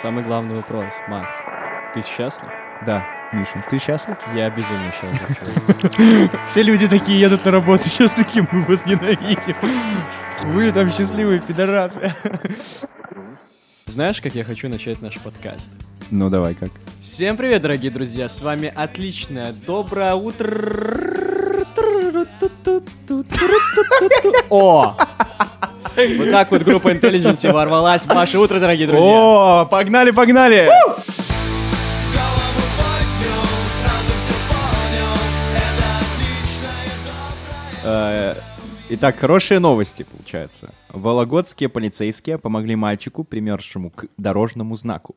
Самый главный вопрос, Макс. Ты счастлив? Да, Миша, ты счастлив? Я безумно счастлив. Все люди такие едут на работу, сейчас такие, мы вас ненавидим. Вы там счастливые пидорасы. Знаешь, как я хочу начать наш подкаст? Ну, давай, как? Всем привет, дорогие друзья! С вами отличное доброе утро. О! Вот так вот группа Intelligence ворвалась в ваше утро, дорогие друзья. О, погнали, погнали! Э, Итак, хорошие новости, получается. Вологодские полицейские помогли мальчику, примерзшему к дорожному знаку.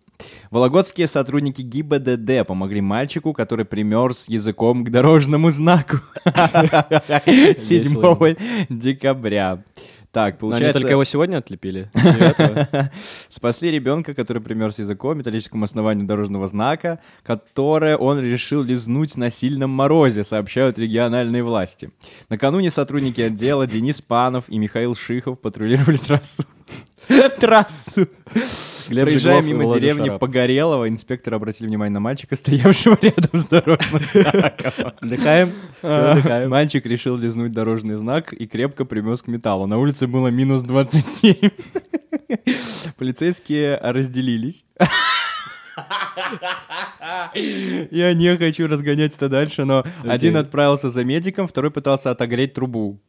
Вологодские сотрудники ГИБДД помогли мальчику, который примерз языком к дорожному знаку. 7 декабря. Так, Но они получается... только его сегодня отлепили. Спасли ребенка, который примерз языком металлическому основанию дорожного знака, которое он решил лизнуть на сильном морозе, сообщают региональные власти. Накануне сотрудники отдела Денис Панов и Михаил Шихов патрулировали трассу. Трассу. Глеб Проезжая Жиглов мимо деревни Шарап. Погорелого, инспекторы обратили внимание на мальчика, стоявшего рядом с дорожным знаком. Отдыхаем? А, Отдыхаем. Мальчик решил лизнуть дорожный знак и крепко примес к металлу. На улице было минус 27. Полицейские разделились. Я не хочу разгонять это дальше, но один отправился за медиком, второй пытался отогреть трубу.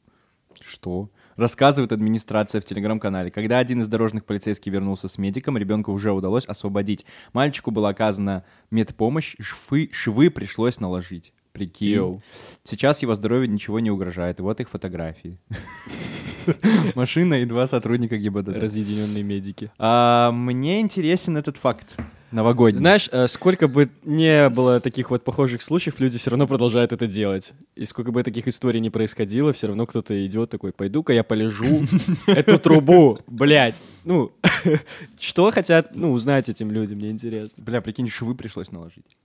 Что? Рассказывает администрация в телеграм-канале. Когда один из дорожных полицейских вернулся с медиком, ребенка уже удалось освободить. Мальчику была оказана медпомощь, швы, швы пришлось наложить. Прикинь. Йоу. Сейчас его здоровью ничего не угрожает. И вот их фотографии. Машина и два сотрудника ГИБДД. Разъединенные медики. А, Мне интересен этот факт новогодний. Знаешь, э, сколько бы не было таких вот похожих случаев, люди все равно продолжают это делать. И сколько бы таких историй не происходило, все равно кто-то идет такой, пойду-ка я полежу эту трубу, блядь. Ну, что хотят, ну, узнать этим людям, мне интересно. Бля, прикинь, швы пришлось наложить.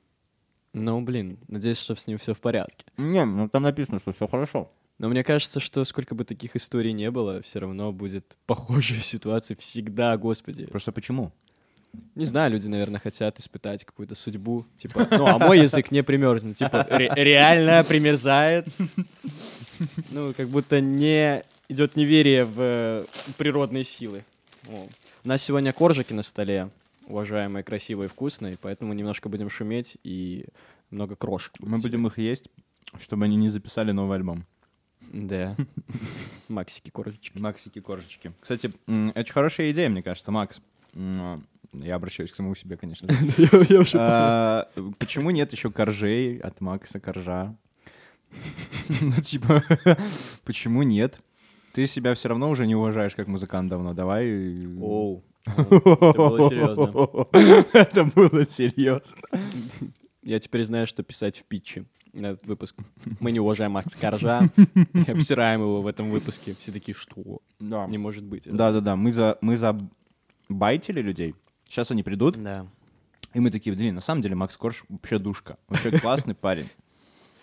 Ну, блин, надеюсь, что с ним все в порядке. Не, ну там написано, что все хорошо. Но мне кажется, что сколько бы таких историй не было, все равно будет похожая ситуация всегда, господи. Просто почему? Не знаю, люди, наверное, хотят испытать какую-то судьбу. Типа, ну, а мой язык не примерзнет. Типа, ре- реально примерзает. Ну, как будто не идет неверие в э, природные силы. О. У нас сегодня коржики на столе, уважаемые, красивые, вкусные, поэтому немножко будем шуметь и много крошек. Мы будем их есть, чтобы они не записали новый альбом. Да. Максики коржички. Максики коржечки. Кстати, это очень хорошая идея, мне кажется, Макс. Я обращаюсь к самому себе, конечно. А, Почему нет еще коржей от Макса Коржа? Ну, типа, почему нет? Ты себя все равно уже не уважаешь как музыкант давно. Давай. Оу. Это было серьезно. Это было серьезно. Я теперь знаю, что писать в питче на этот выпуск. Мы не уважаем Макса Коржа и обсираем его в этом выпуске. Все такие, что? Да. Не может быть. это». Да-да-да, мы за, мы за байтили людей. Сейчас они придут, Да. и мы такие, блин, на самом деле Макс Корж вообще душка. Вообще классный парень.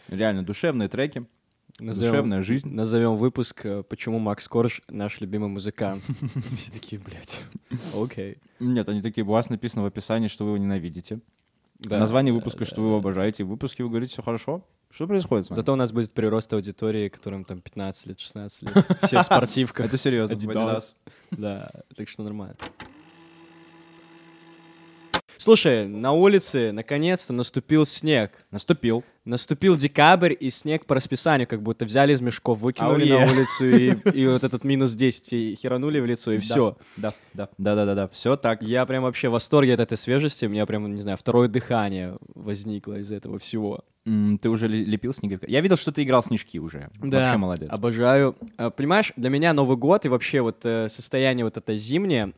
Реально, душевные треки, душевная жизнь. Назовем выпуск э, «Почему Макс Корж наш любимый музыкант». Все такие, блядь, окей. Нет, они такие, у вас написано в описании, что вы его ненавидите. Да. Название выпуска, что вы его обожаете. В выпуске вы говорите, все хорошо. Что происходит с вами? Зато у нас будет прирост аудитории, которым там 15 лет, 16 лет. Все в спортивках. Это серьезно. Да, так что нормально. Слушай, на улице наконец-то наступил снег. Наступил. Наступил декабрь, и снег по расписанию как будто взяли из мешков, выкинули на улицу, и, и вот этот минус 10 и херанули в лицо, и все. Да, да, да, да, да, да. Все так. Я прям вообще в восторге от этой свежести, у меня прям, не знаю, второе дыхание возникло из этого всего. М, Ты уже лепил снеговика? Я видел, что ты играл в снежки уже. Вообще молодец. Обожаю. А, Понимаешь, для меня Новый год и вообще вот э, состояние вот это зимнее,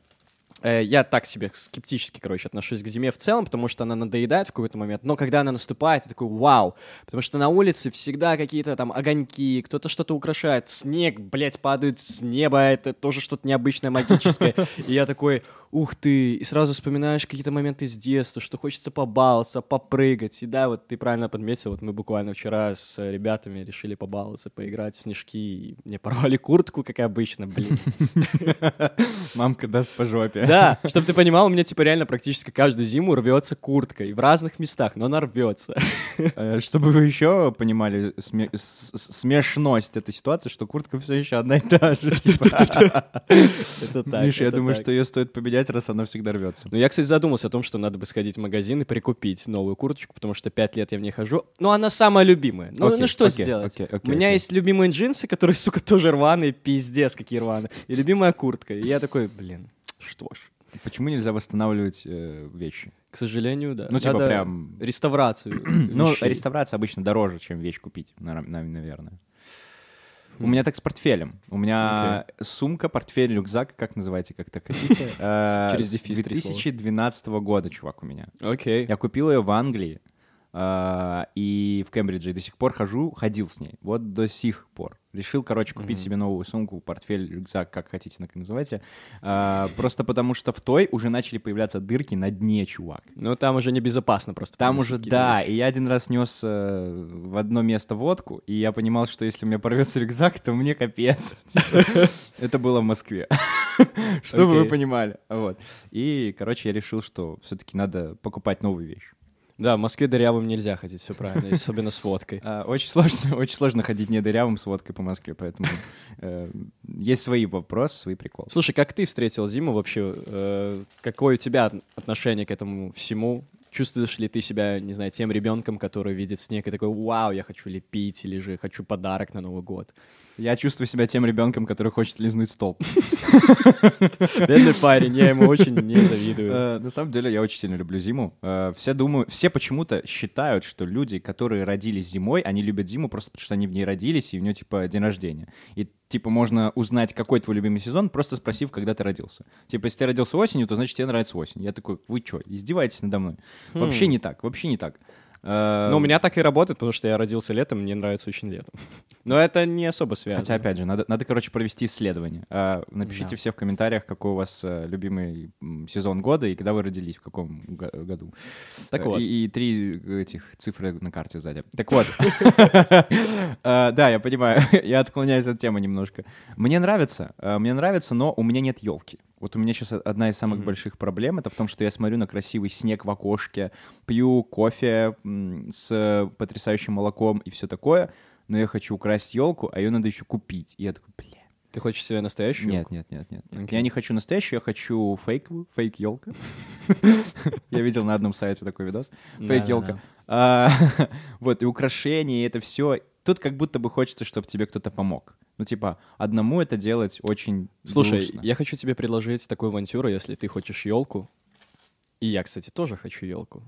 я так себе скептически, короче, отношусь к зиме в целом, потому что она надоедает в какой-то момент, но когда она наступает, я такой, вау, потому что на улице всегда какие-то там огоньки, кто-то что-то украшает, снег, блядь, падает с неба, это тоже что-то необычное, магическое, и я такой, ух ты, и сразу вспоминаешь какие-то моменты из детства, что хочется побаловаться, попрыгать, и да, вот ты правильно подметил, вот мы буквально вчера с ребятами решили побаловаться, поиграть в снежки, и мне порвали куртку, как обычно, блин. Мамка даст по жопе. Да, чтобы ты понимал, у меня типа реально практически каждую зиму рвется куртка. И в разных местах, но она рвется. Э, Чтобы вы еще понимали сме- с- с- смешность этой ситуации, что куртка все еще одна и та же. типа. Это так. Миша, я думаю, что ее стоит поменять, раз она всегда рвется. Ну, я, кстати, задумался о том, что надо бы сходить в магазин и прикупить новую курточку, потому что пять лет я в ней хожу. Ну, она самая любимая. Ну, Окей, ну что окей, сделать? окей, окей, У меня окей. есть любимые джинсы, которые, сука, тоже рваные, пиздец, какие рваные. И любимая куртка. И я такой, блин, что ж. Почему нельзя восстанавливать э, вещи? К сожалению, да. Ну, типа, Надо прям- Реставрацию Ну, реставрация обычно дороже, чем вещь купить, наверное. У меня так с портфелем. У меня сумка, портфель, рюкзак, как называете, как так хотите. э, Через дефис три слова. 2012 года, чувак, у меня. Окей. Я купил ее в Англии и в Кембридже. И до сих пор хожу, ходил с ней. Вот до сих пор. Решил, короче, купить себе новую сумку, портфель, рюкзак, как хотите, так называйте. Э, просто потому что в той уже начали появляться дырки на дне, чувак. Ну, там уже небезопасно просто. Там уже, да, вещи. и я один раз нес э, в одно место водку, и я понимал, что если у меня порвется рюкзак, то мне капец. Это было в Москве. Чтобы вы понимали. Вот. И, короче, я решил, что все-таки надо покупать новую вещь. Да, в Москве дырявым нельзя ходить, все правильно, особенно с водкой. А, Очень сложно, очень сложно ходить не дырявым с водкой по Москве, поэтому э, есть свои вопросы, свои приколы. Слушай, как ты встретил зиму вообще? Э, какое у тебя от- отношение к этому всему? Чувствуешь ли ты себя, не знаю, тем ребенком, который видит снег и такой, вау, я хочу лепить, или же хочу подарок на Новый год? Я чувствую себя тем ребенком, который хочет лизнуть столб. Бедный парень, я ему очень не завидую. Э, На самом деле, я очень сильно люблю зиму. Э, Все думают, все почему-то считают, что люди, которые родились зимой, они любят зиму просто потому, что они в ней родились, и у нее, типа, день рождения. И, типа, можно узнать, какой твой любимый сезон, просто спросив, когда ты родился. Типа, если ты родился осенью, то значит, тебе нравится осень. Я такой, вы что, издеваетесь надо мной? Вообще не так, вообще не так. Ну, у меня так и работает, потому что я родился летом, мне нравится очень летом. Но это не особо связано. Хотя, опять же, надо, надо короче, провести исследование. А, напишите Да. все в комментариях, какой у вас э, любимый сезон года и когда вы родились, в каком го- году. Так Э, вот. И, и три этих цифры на карте сзади. Так вот. Да, я понимаю, я отклоняюсь от темы немножко. Мне нравится, мне нравится, но у меня нет елки. Вот у меня сейчас одна из самых больших проблем, это в том, что я смотрю на красивый снег в окошке, пью кофе с потрясающим молоком и все такое, но я хочу украсть елку, а ее надо еще купить. И я такой, бля. Ты хочешь себе настоящую? Нет, нет, нет, нет. Окей. Я не хочу настоящую, я хочу фейковую, фейк елка. Я видел на одном сайте такой видос. Фейк елка. Вот, и украшения, и это все. Тут как будто бы хочется, чтобы тебе кто-то помог. Ну, типа, одному это делать очень Слушай, грустно. я хочу тебе предложить такую авантюру, если ты хочешь елку. И я, кстати, тоже хочу елку.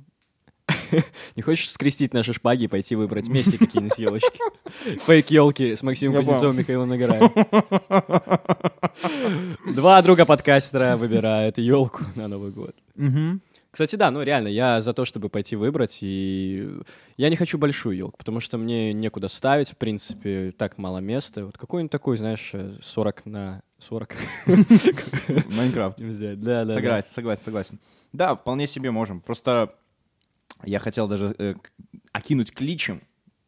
Не хочешь скрестить наши шпаги и пойти выбрать вместе какие-нибудь елочки? Фейк елки с Максимом Я Кузнецовым и Михаилом Нагараем. Два друга подкастера выбирают елку на Новый год. Кстати, да, ну реально, я за то, чтобы пойти выбрать, и я не хочу большую елку, потому что мне некуда ставить, в принципе, так мало места. Вот какой-нибудь такой, знаешь, э, 40 на 40 Майнкрафт. взять. Да, да. Согласен, согласен, согласен. Да, вполне себе можем. Просто я хотел даже э, окинуть кличем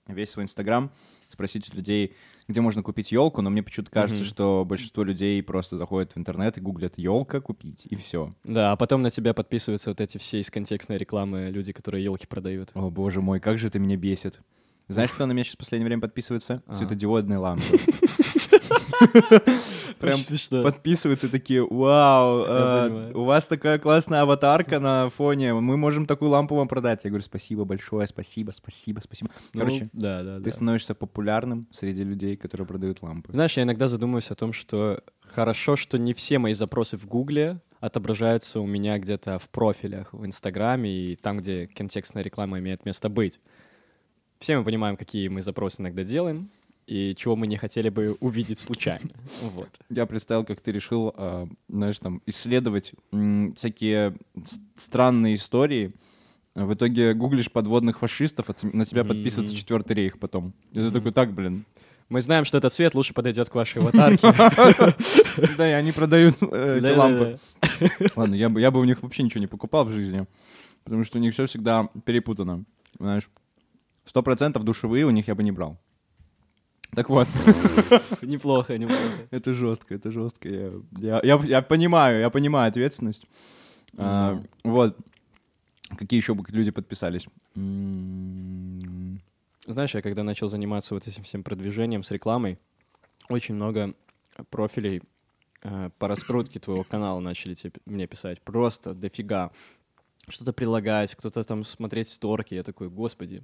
весь свой Инстаграм, спросить у людей, где можно купить елку, но мне почему-то кажется, что большинство людей просто заходят в интернет и гуглят елка купить, и все. Да, а потом на тебя подписываются вот эти все из контекстной рекламы люди, которые елки продают. О, боже мой, как же это меня бесит. Знаешь, кто на меня сейчас в последнее время подписывается? А. Светодиодные лампы. Прям смешно. подписываются такие, вау, э, у вас такая классная аватарка на фоне, мы можем такую лампу вам продать. Я говорю, спасибо большое, спасибо, спасибо, спасибо. Ну, Короче, да, да, ты да. становишься популярным среди людей, которые продают лампы. Знаешь, я иногда задумываюсь о том, что хорошо, что не все мои запросы в Гугле отображаются у меня где-то в профилях в Инстаграме и там, где контекстная реклама имеет место быть. Все мы понимаем, какие мы запросы иногда делаем и чего мы не хотели бы увидеть случайно. Вот. Я представил, как ты решил, э, знаешь, там, исследовать всякие странные истории. В итоге гуглишь подводных фашистов, а на тебя подписывается четвертый рейх потом. И ты такой, так, блин. Мы знаем, что этот цвет лучше подойдет к вашей аватарке. Да, и они продают э, эти лампы. Ладно, я бы, я бы у них вообще ничего не покупал в жизни, потому что у них все всегда перепутано, знаешь. Сто процентов душевые у них я бы не брал. Так вот, Неплохо, неплохо. это жестко, это жестко. Я, я, я, я понимаю, я понимаю ответственность. А, вот. Какие еще бы люди подписались? М, Знаешь, я когда начал заниматься вот этим всем продвижением с рекламой, очень много профилей э, по раскрутке твоего канала начали тебе, мне писать. Просто дофига. Что-то прилагать, кто-то там смотреть сторки. Я такой, господи,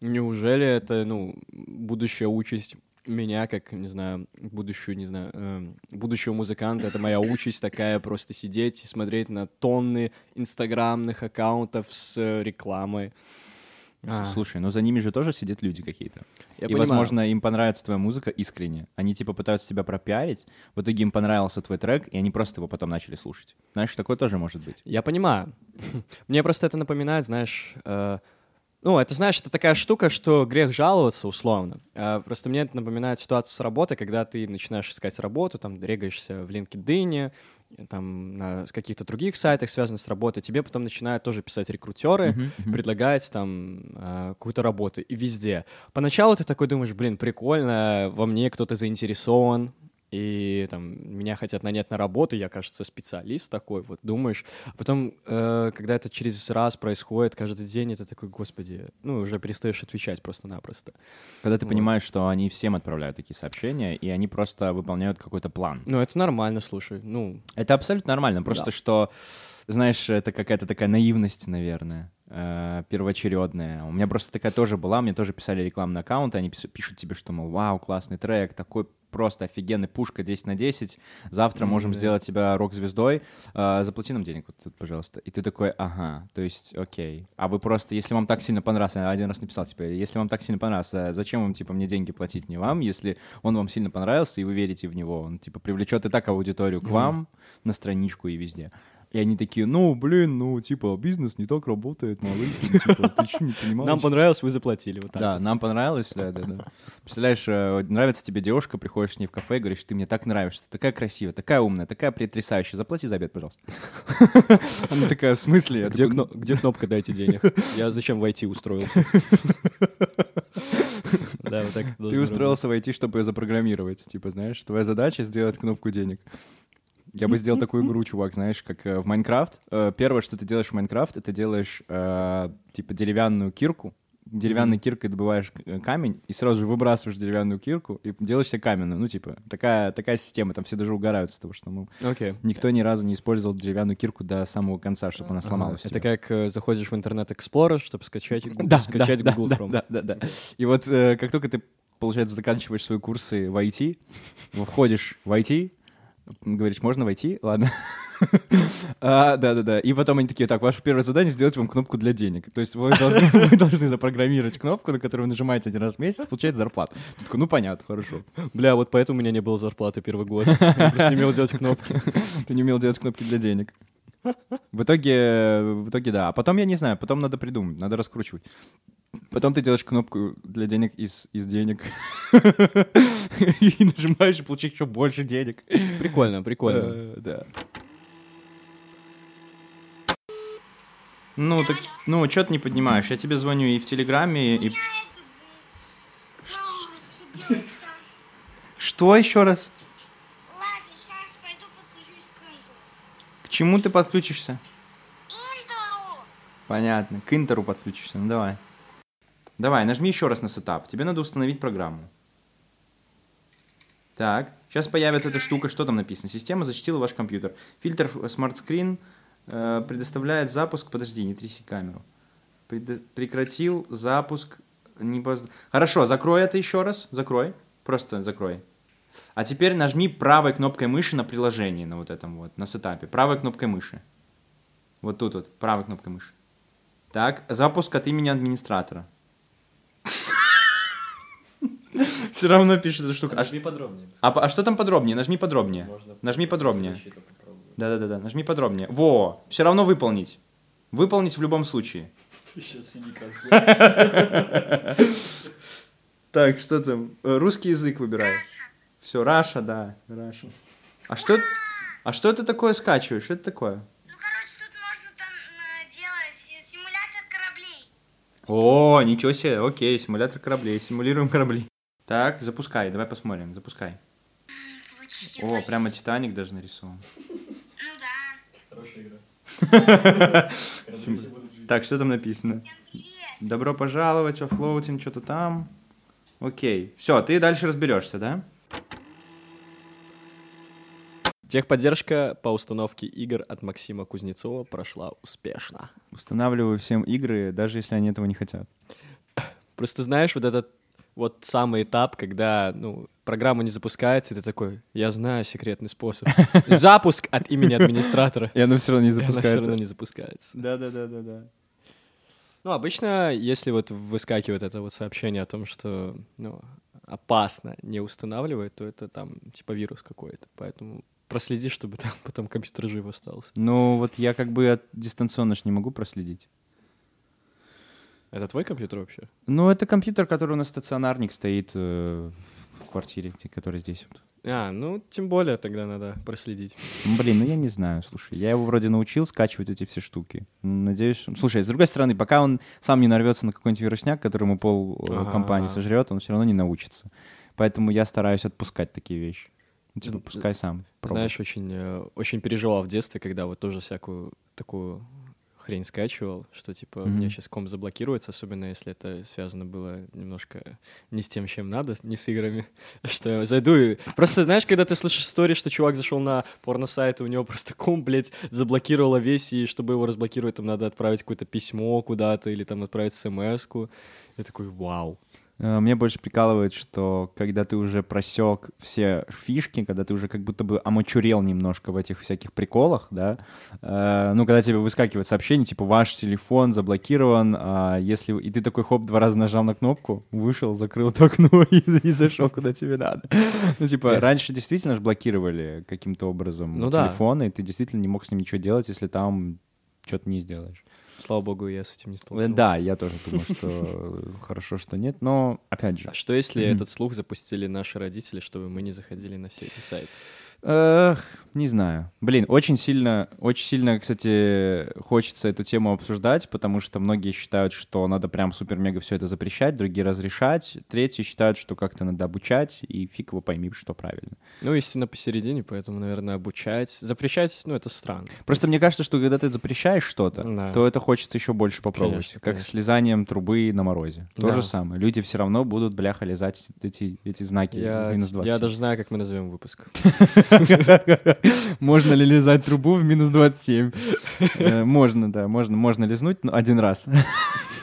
неужели это, ну, будущая участь меня, как, не знаю, будущую, не знаю, эм, будущего музыканта, это моя участь такая, просто сидеть и смотреть на тонны инстаграмных аккаунтов с э, рекламой. А. Слушай, но за ними же тоже сидят люди какие-то. Я и, понимаю. возможно, им понравится твоя музыка искренне. Они, типа, пытаются тебя пропиарить, в итоге им понравился твой трек, и они просто его потом начали слушать. Знаешь, такое тоже может быть. Я понимаю. Мне просто это напоминает, знаешь, э, ну, это, знаешь, это такая штука, что грех жаловаться, условно. А просто мне это напоминает ситуацию с работой, когда ты начинаешь искать работу, там, регаешься в LinkedIn, там, на каких-то других сайтах, связанных с работой, тебе потом начинают тоже писать рекрутеры, предлагать там э, какую-то работу, и везде. Поначалу ты такой думаешь, блин, прикольно, во мне кто-то заинтересован, и там меня хотят нанять на работу, я, кажется, специалист такой, вот думаешь. А потом, э, когда это через раз происходит, каждый день, это такой, господи, ну, уже перестаешь отвечать просто-напросто. Когда ты Вот. понимаешь, что они всем отправляют такие сообщения, и они просто выполняют какой-то план. Ну, это нормально, слушай, ну, Это абсолютно нормально, просто Да. что, знаешь, это какая-то такая наивность, наверное, э, первоочередная. У меня просто такая тоже была, мне тоже писали рекламные аккаунты, они пишут тебе, что, мол, вау, классный трек, такой просто офигенный, пушка 10 на 10, завтра можем да. сделать тебя рок-звездой, э, заплати нам денег вот тут, пожалуйста. И ты такой, ага, то есть, окей. А вы просто, если вам так сильно понравился, я один раз написал тебе, если вам так сильно понравился, зачем вам, типа, мне деньги платить не вам, если он вам сильно понравился, и вы верите в него, он, типа, привлечет и так аудиторию к Мгм. вам, на страничку и везде. И они такие, ну, блин, ну, типа, бизнес не так работает, малыш, ну, типа, ты что, не понимаешь? нам понравилось, вы заплатили, вот так. Да, нам понравилось, да, да, да. Представляешь, э, нравится тебе девушка, приходишь с ней в кафе и говоришь, ты мне так нравишься, ты такая красивая, такая умная, такая потрясающая, заплати за обед, пожалуйста. Она такая, в смысле? Где, кнопка «Дайте денег»? Я зачем в IT устроился? Да, вот так Ты устроился войти, чтобы ее запрограммировать. Типа, знаешь, твоя задача сделать кнопку денег. Я бы сделал такую игру, чувак, знаешь, как э, в Майнкрафт. Э, Первое, что ты делаешь в Майнкрафт, это делаешь, э, типа, деревянную кирку. Деревянной киркой добываешь э, камень и сразу же выбрасываешь деревянную кирку и делаешь себе каменную. Ну, типа, такая, такая система. Там все даже угорают с того, что ну, Окей. никто ни разу не использовал деревянную кирку до самого конца, чтобы она сломалась. Это типа. как э, заходишь в интернет Explorer, чтобы скачать, Да, скачать да, Google да, Chrome. Да, да, да. И вот э, как только ты, получается, заканчиваешь свои курсы в IT, входишь в IT, говоришь, можно войти? Ладно. А, Да-да-да. И потом они такие, так, ваше первое задание сделать вам кнопку для денег. То есть вы должны, вы должны запрограммировать кнопку, на которую вы нажимаете один раз в месяц, получаете зарплату. Ты такой, ну понятно, хорошо. Бля, вот поэтому у меня не было зарплаты первый год. Я просто не умел делать кнопки. Ты не умел делать кнопки для денег. В итоге, в итоге, да. А потом, я не знаю, потом надо придумать, надо раскручивать. Потом ты делаешь кнопку для денег из, из денег. И нажимаешь, и получаешь еще больше денег. Прикольно, прикольно. Э, Да. Ну, так, ну, что ты не поднимаешь? Я тебе звоню и в Телеграме, и... Что еще раз? Ладно, сейчас пойду подключусь к Интеру. К чему ты подключишься? Интеру! Понятно. К Интеру подключишься. Ну давай. Давай, нажми еще раз на сетап. Тебе надо установить программу. Так, сейчас появится эта штука. Что там написано? Система защитила ваш компьютер. Фильтр Smart Screen э, предоставляет запуск... Подожди, не тряси камеру. Предо- Прекратил запуск... Не поз- Хорошо, закрой это еще раз. Закрой. Просто закрой. А теперь нажми правой кнопкой мыши на приложении, на вот этом вот, на сетапе. Правой кнопкой мыши. Вот тут вот, правой кнопкой мыши. Так, запуск от имени администратора. Все равно пишет эта штука. А, ш- подробнее. а а что там подробнее? Нажми подробнее. Нажми подробнее. Да-да-да, нажми подробнее. Во, все равно выполнить. Выполнить в любом случае. Так, что там? Русский язык выбирай. Все, Russia, да, Russia. А что, а что это такое скачиваешь? Что это такое? Ну, короче, тут можно там э, делать си- симулятор кораблей. О, ничего себе, окей, симулятор кораблей, симулируем корабли. Так, запускай, давай посмотрим, запускай. О, прямо Титаник даже нарисован. Ну да. Так, что там написано? Добро пожаловать во floating, что-то там. Окей. Все, ты дальше разберешься, да? Техподдержка по установке игр от Максима Кузнецова прошла успешно. Устанавливаю всем игры, даже если они этого не хотят. Просто знаешь, вот этот вот самый этап, когда, ну, программа не запускается, и ты такой, я знаю секретный способ. Запуск от имени администратора. И оно все равно не И она запускается. равно не запускается. Да, да, да, да, да. Ну, обычно, если вот выскакивает это вот сообщение о том, что, ну, опасно не устанавливать, то это там, типа, вирус какой-то. Поэтому проследи, чтобы там потом компьютер жив остался. Ну, вот я как бы от дистанционно ж не могу проследить. Это твой компьютер вообще? Ну, это компьютер, который у нас стационарник стоит э, квартире, где- который здесь. вот. А, ну, тем более тогда надо проследить. Блин, ну я не знаю, слушай. Я его вроде научил скачивать эти все штуки. Надеюсь, слушай, с другой стороны, пока он сам не нарвется на какой-нибудь вирусняк, который ему пол э, Ага. компании сожрет, он все равно не научится. Поэтому я стараюсь отпускать такие вещи. Ну, типа, пускай сам. пробует. Знаешь, очень, э, очень переживал в детстве, когда вот тоже всякую такую хрень скачивал, что типа у меня сейчас ком заблокируется, особенно если это связано было немножко не с тем, чем надо, не с играми, что я зайду и... Просто знаешь, когда ты слышишь историю, что чувак зашел на порно-сайт, и у него просто ком, блядь, заблокировало весь, и чтобы его разблокировать, там надо отправить какое-то письмо куда-то или там отправить смс-ку. Я такой, вау. Э, Мне больше прикалывает, что когда ты уже просек все фишки, когда ты уже как будто бы омочурел немножко в этих всяких приколах, да, э, ну, когда тебе выскакивает сообщение, типа, ваш телефон заблокирован, а если... И ты такой, хоп, два раза нажал на кнопку, вышел, закрыл это окно и, и зашел, куда тебе надо. Ну, типа, раньше действительно же блокировали каким-то образом Ну да. телефоны, и ты действительно не мог с ним ничего делать, если там что-то не сделаешь. Слава богу, я с этим не Э, столкнулся. Да, я тоже думаю, что хорошо, что нет, но, опять же, А что если этот слух запустили наши родители, чтобы мы не заходили на все эти сайты? Эх, не знаю. Блин, очень сильно, очень сильно, кстати, хочется эту тему обсуждать, потому что многие считают, что надо прям супер-мега все это запрещать, другие разрешать, третьи считают, что как-то надо обучать, и фиг его пойми, что правильно. Ну, истина посередине, поэтому, наверное, обучать. Запрещать, ну, это странно. Просто мне кажется, что когда ты запрещаешь что-то, Да. то это хочется еще больше попробовать. Конечно, как конечно. с лизанием трубы на морозе. То Да. же самое. Люди все равно будут, бляха, лизать эти, эти знаки Я, минус 20. я даже знаю, как мы назовем выпуск. Можно ли лизать трубу в минус 27? Э, Можно, да, можно, можно лизнуть, но один раз.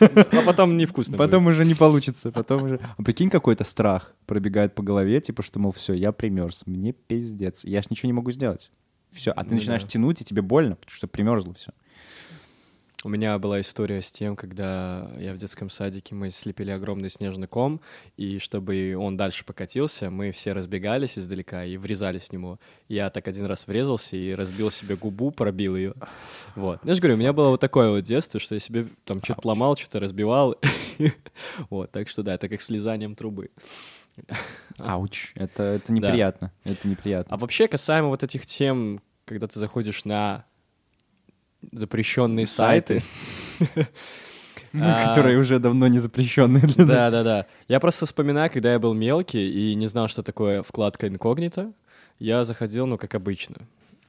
А потом невкусно Потом уже не получится, потом уже... А прикинь, какой-то страх пробегает по голове, типа, что, мол, все, я примерз, мне пиздец, я ж ничего не могу сделать. Все, а ты Ну начинаешь тянуть, и тебе больно, потому что примерзло все. У меня была история с тем, когда я в детском садике, мы слепили огромный снежный ком, и чтобы он дальше покатился, мы все разбегались издалека и врезались в него. Я так один раз врезался и разбил себе губу, пробил ее. Вот. Я же говорю, у меня было вот такое вот детство, что я себе там что-то ломал, что-то разбивал. Вот, так что да, это как слезанием трубы. Ауч, это, это неприятно, это неприятно. А вообще, касаемо вот этих тем, когда ты заходишь на запрещенные сайты, А. Которые уже давно не запрещенные для нас. Да, да, да. Я просто вспоминаю, когда я был мелкий и не знал, что такое вкладка инкогнито, я заходил, ну, как обычно.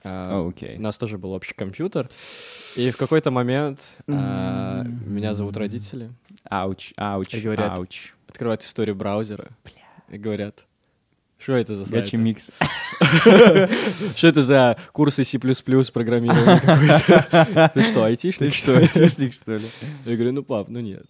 А, Окей. У нас тоже был общий компьютер. И в какой-то момент а, меня зовут родители, Ouch, ouch, И говорят, ouch. открывают историю браузера и говорят, что это за сайт? Микс. Что это за курсы C++ программирования? Ты что, айтишник? Что, айтишник, что ли? Я говорю, ну, пап, ну нет.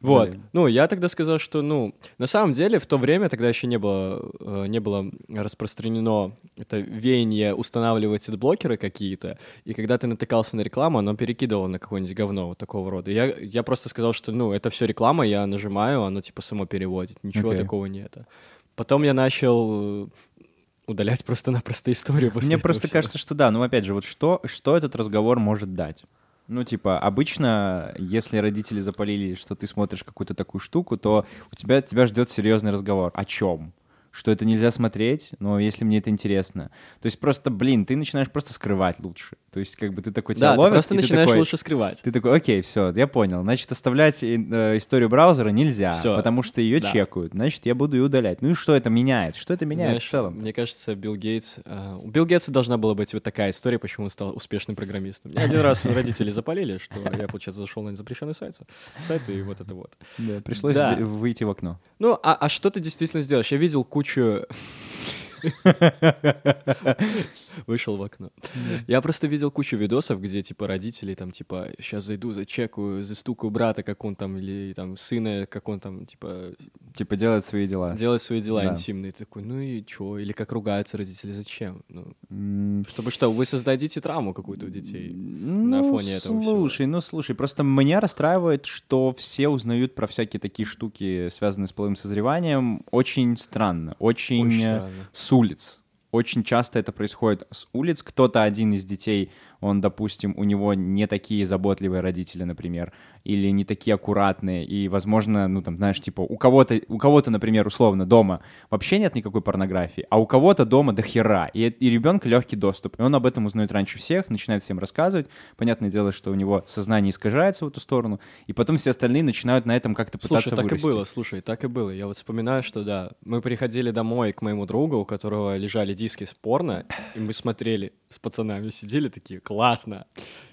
Вот. Ну, я тогда сказал, что, ну, на самом деле, в то время тогда еще не было, э, не было распространено это веяние устанавливать блокеры какие-то, и когда ты натыкался на рекламу, оно перекидывало на какое-нибудь говно вот такого рода. Я, я просто сказал, что, ну, это все реклама, я нажимаю, оно типа само переводит, ничего такого нет. Потом я начал э, удалять просто-напросто историю после Мне просто всего. кажется, что да, ну опять же, вот что, что этот разговор может дать? Ну, типа, обычно, если родители запалили, что ты смотришь какую-то такую штуку, то у тебя, тебя ждет серьезный разговор. О чем? Что это нельзя смотреть, но если мне это интересно. То есть просто, блин, ты начинаешь просто скрывать лучше. То есть как бы ты такой тебя Да, ты ловят, просто и ты начинаешь такой- лучше скрывать. Ты такой, окей, все, я понял. Значит, оставлять э, историю браузера нельзя, Всё. потому что ее Да. чекают. Значит, я буду ее удалять. Ну и что это меняет? Что это меняет Знаешь, в целом? Мне кажется, Билл Гейтс... э, у Билл Гейтса должна была быть вот такая история, почему он стал успешным программистом. Меня один раз родители запалили, что я, получается, зашел на запрещенный сайт, сайт и вот это вот. Да, пришлось выйти в окно. Ну, а, а что ты действительно сделаешь? Я видел кучу... короче... Вышел в окно. Я просто видел кучу видосов, где, типа, родители там, типа, сейчас зайду, зачекаю, застукаю брата, как он там, или там сына, как он там, типа, Типа делать свои дела. делает свои дела Да. интимные. Ты такой, ну и чё? Или как ругаются родители, зачем? Ну, чтобы что, вы создадите травму какую-то у детей. на Ну, фоне этого всего. Слушай, ну слушай, просто меня расстраивает, что все узнают про всякие такие штуки, связанные с половым созреванием, очень странно, очень, Очень э, странно. с улиц. Очень часто это происходит с улиц. Кто-то один из детей, он, допустим, у него не такие заботливые родители, например, или не такие аккуратные, и, возможно, ну там, знаешь, типа у кого-то, у кого-то, например, условно дома вообще нет никакой порнографии, а у кого-то дома до хера, и, и ребенка легкий доступ, и он об этом узнает раньше всех, начинает всем рассказывать. Понятное дело, что у него сознание искажается в эту сторону, и потом все остальные начинают на этом как-то пытаться Слушай, так вырасти. и было, слушай, так и было. Я вот вспоминаю, что да, мы приходили домой к моему другу, у которого лежали диски с порно, и мы смотрели с пацанами, сидели такие, классно,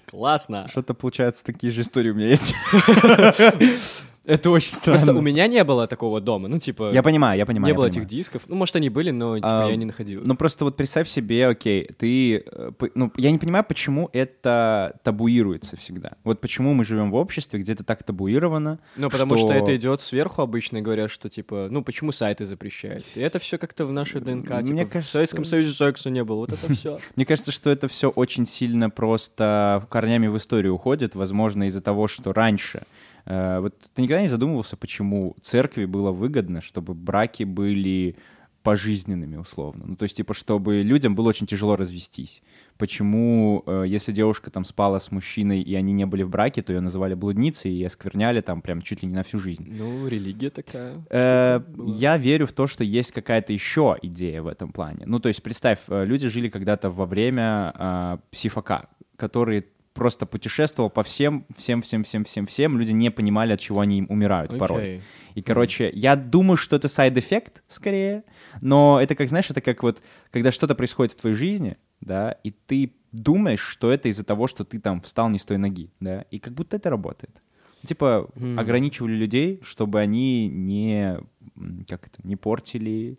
классно. Что-то, получается, такие же истории у меня есть. Это очень Просто странно. у меня не было такого дома, ну типа, Я понимаю, я понимаю. не я было понимаю. этих дисков. Ну, может, они были, но типа А, я не находил. Ну просто вот представь себе, окей, ты, э, ну я не понимаю, почему это табуируется всегда. Вот почему мы живем в обществе, где это так табуировано. Ну, потому что... это идет сверху обычно, говорят, что типа, ну почему сайты запрещают? И это все как-то в нашей ДНК. Мне Типа, кажется- в Советском Союзе секса не было. Вот это все. Мне кажется, что это все очень сильно просто корнями в историю уходит, возможно, из-за того, что раньше. Э, вот ты никогда не задумывался, почему церкви было выгодно, чтобы браки были пожизненными, условно. Ну, то есть, типа, чтобы людям было очень тяжело развестись. Почему, э, если девушка там спала с мужчиной, и они не были в браке, то ее называли блудницей и оскверняли там прям чуть ли не на всю жизнь. Ну, религия такая. Э. Я верю в то, что есть какая-то еще идея в этом плане. Ну, то есть, представь, э, люди жили когда-то во время э, псифака, который просто путешествовал по всем, всем, всем, всем, всем, всем. Люди не понимали, от чего они умирают порой. Окей. И, короче, я думаю, что это side effect скорее, но это как, знаешь, это как вот, когда что-то происходит в твоей жизни, да, и ты думаешь, что это из-за того, что ты там встал не с той ноги, да, и как будто это работает. Типа Мгм. ограничивали людей, чтобы они не, как это, не портили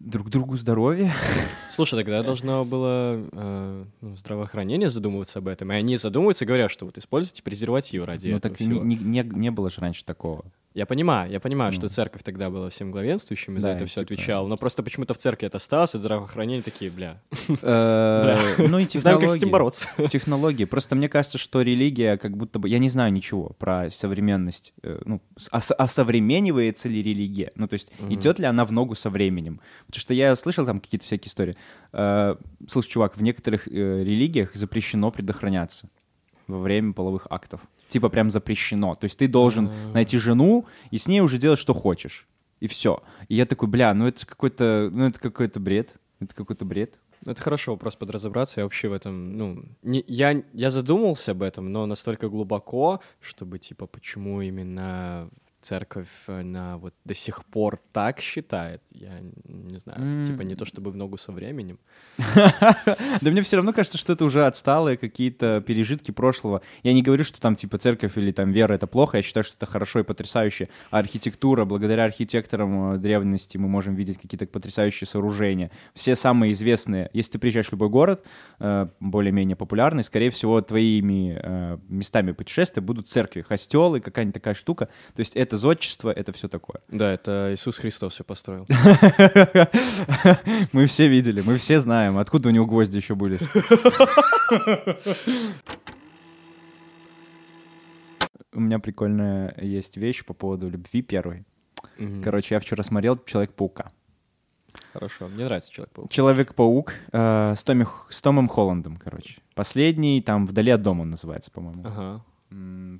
друг другу здоровье. Слушай, тогда должно было э, ну, здравоохранение задумываться об этом. И они задумываются и говорят, что вот используйте презерватив ради Ну этого так не, всего. не, не- не было же раньше такого. Я понимаю, я понимаю, что Ну. церковь тогда была всем главенствующим, и за Да, это и все типа- отвечал. Но просто почему-то в церкви это осталось, и здравоохранение такие, бля, Э, Ну и знаем, как с технологии. этим бороться. технологии. Просто мне кажется, что религия как будто бы... Я не знаю ничего про современность. э, Ну, ос- осовременивается ли религия? Ну, то есть идет ли она в ногу со временем? Потому что я слышал там какие-то всякие истории. Э, Слушай, чувак, в некоторых религиях запрещено предохраняться во время половых актов. Типа прям запрещено. То есть ты должен А. найти жену и с ней уже делать, что хочешь. И все. И я такой, бля, ну это какой-то, ну это какой-то бред. Это какой-то бред. Ну, Это хорошо, вопрос подразобраться. Я вообще в этом, ну, не, я, я задумался об этом, но настолько глубоко, чтобы, типа, почему именно церковь, она вот до сих пор так считает, я не знаю, М. типа, не то чтобы в ногу со временем. Да мне все равно кажется, что это уже отсталые какие-то пережитки прошлого. Я не говорю, что там типа церковь или там вера это плохо, я считаю, что это хорошо и потрясающе. Архитектура, благодаря архитекторам э, древности мы можем видеть какие-то потрясающие сооружения. Все самые известные, если ты приезжаешь в любой город, э, более-менее популярный, скорее всего, твоими э, местами путешествия будут церкви, костелы, какая-нибудь такая штука. То есть это зодчество, это все такое. Да, это Иисус Христос все построил. Мы все видели, мы все знаем, откуда у него гвозди еще были. У меня прикольная есть вещь по поводу любви первой. Короче, я вчера смотрел Человек-паука. Хорошо, мне нравится Человек-паук. Человек-паук э, с, Томми Х- с Томом Холландом, короче. Последний, там, «Вдали от дома» он называется, по-моему. Ага.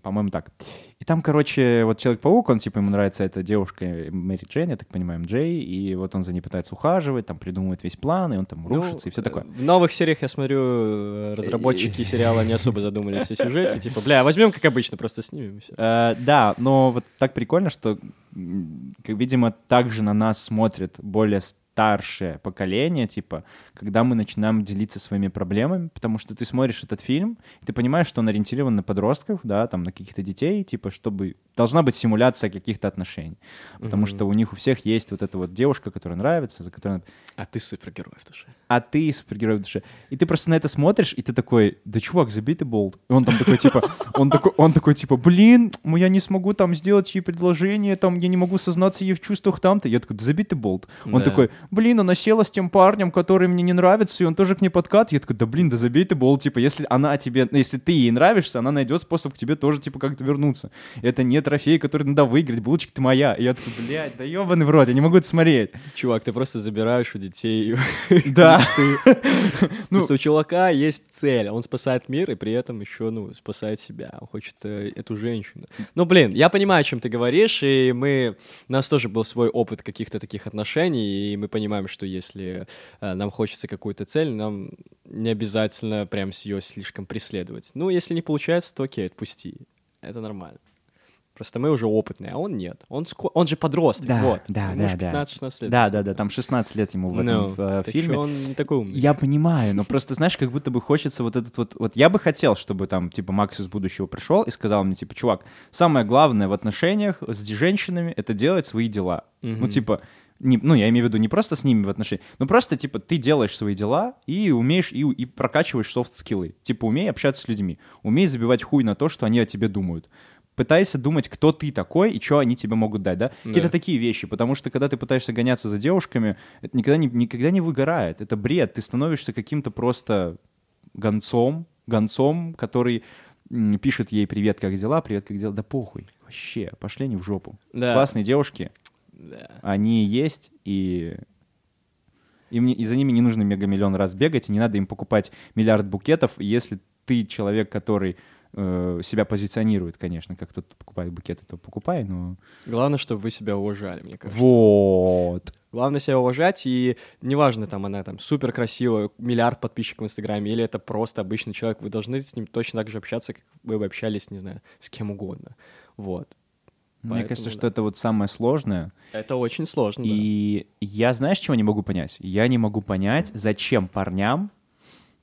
По-моему, так. И там, короче, вот Человек-паук, он, типа, ему нравится эта девушка Мэри Джейн, я так понимаю, Джей, и вот он за ней пытается ухаживать, там придумывает весь план, и он там Ну, рушится, и все такое. В новых сериях, я смотрю, э, разработчики сериала не особо задумались о сюжете. Типа, бля, возьмем, как обычно, просто снимем и всё. Э, да, но вот так прикольно, что, видимо, также на нас смотрит более старшее поколение, типа, когда мы начинаем делиться своими проблемами, потому что ты смотришь этот фильм, и ты понимаешь, что он ориентирован на подростков, да, там, на каких-то детей, типа, чтобы... Должна быть симуляция каких-то отношений, потому что у них у всех есть вот эта вот девушка, которая нравится, за которой... А ты супергерой в душе. А ты супергерой в душе. И ты просто на это смотришь, и ты такой, да чувак, забей ты болт. И он там такой, типа, он такой, он такой, типа, блин, я не смогу там сделать ей предложение, там, я не могу сознаться ей в чувствах там-то. Я такой, да забей ты болт. Он Да. такой, блин, она села с тем парнем, который мне не нравится, и он тоже к ней подкат. Я такой, да блин, да забей ты болт. Типа, если она тебе, ну, если ты ей нравишься, она найдет способ к тебе тоже, типа, как-то вернуться. Это не трофей, который надо выиграть, булочка ты моя. И я такой, блядь, да ебаный в рот, я не могу это смотреть. Чувак, ты просто забираешь у детей Да. Ну, Просто у чувака есть цель. Он спасает мир и при этом еще, ну, спасает себя. Он хочет э, эту женщину. Ну, блин, я понимаю, о чем ты говоришь, и мы... У нас тоже был свой опыт каких-то таких отношений, и мы понимаем, что если э, нам хочется какую-то цель, нам не обязательно прям ее слишком преследовать. Ну, если не получается, то окей, отпусти. Это нормально. Просто мы уже опытные, а он нет. Он, ско- он же подросток, Да, вот. да, Ему да, же да. 15-16 лет. Да, да, да, там 16 лет ему в этом Ну, в, э, фильме. он не такой умный. Я понимаю, но просто, знаешь, как будто бы хочется вот этот вот... Вот я бы хотел, чтобы там, типа, Макс из будущего пришел и сказал мне, типа, чувак, самое главное в отношениях с женщинами — это делать свои дела. Ну, типа, не, ну, я имею в виду не просто с ними в отношениях, но просто, типа, ты делаешь свои дела и умеешь, и, и прокачиваешь софт-скиллы. Типа, умей общаться с людьми, умей забивать хуй на то, что они о тебе думают. Пытайся думать, кто ты такой и что они тебе могут дать, да? Какие-то такие вещи, потому что когда ты пытаешься гоняться за девушками, это никогда не, никогда не выгорает. Это бред. Ты становишься каким-то просто гонцом, гонцом, который пишет ей «Привет, как дела? Привет, как дела?» Да похуй. Вообще, пошли они в жопу. Да. Классные девушки, Да. они есть, и... Им не- и за ними не нужно мегамиллион раз бегать, и не надо им покупать миллиард букетов, если ты человек, который э, себя позиционирует, конечно, как кто-то покупает букеты, то покупай, но... Главное, чтобы вы себя уважали, мне кажется. Вот. Главное себя уважать, и неважно, там она там супер красивая, миллиард подписчиков в Инстаграме, или это просто обычный человек, вы должны с ним точно так же общаться, как вы бы общались, не знаю, с кем угодно. Вот. Мне Поэтому кажется, да. что это вот самое сложное. Это очень сложно, да. И я, знаешь, чего не могу понять? Я не могу понять, зачем парням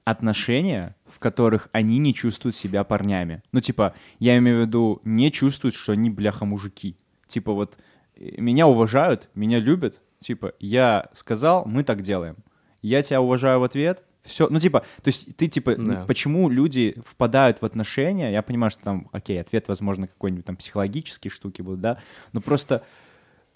отношения, в которых они не чувствуют себя парнями. Ну, типа, я имею в виду, не чувствуют, что они, бляха, мужики. Типа, вот, э, меня уважают, меня любят. Типа, я сказал, мы так делаем. Я тебя уважаю в ответ, все, ну, типа, то есть ты, типа, Да. почему люди впадают в отношения, я понимаю, что там, окей, ответ, возможно, какой-нибудь там психологические штуки будут, да, но просто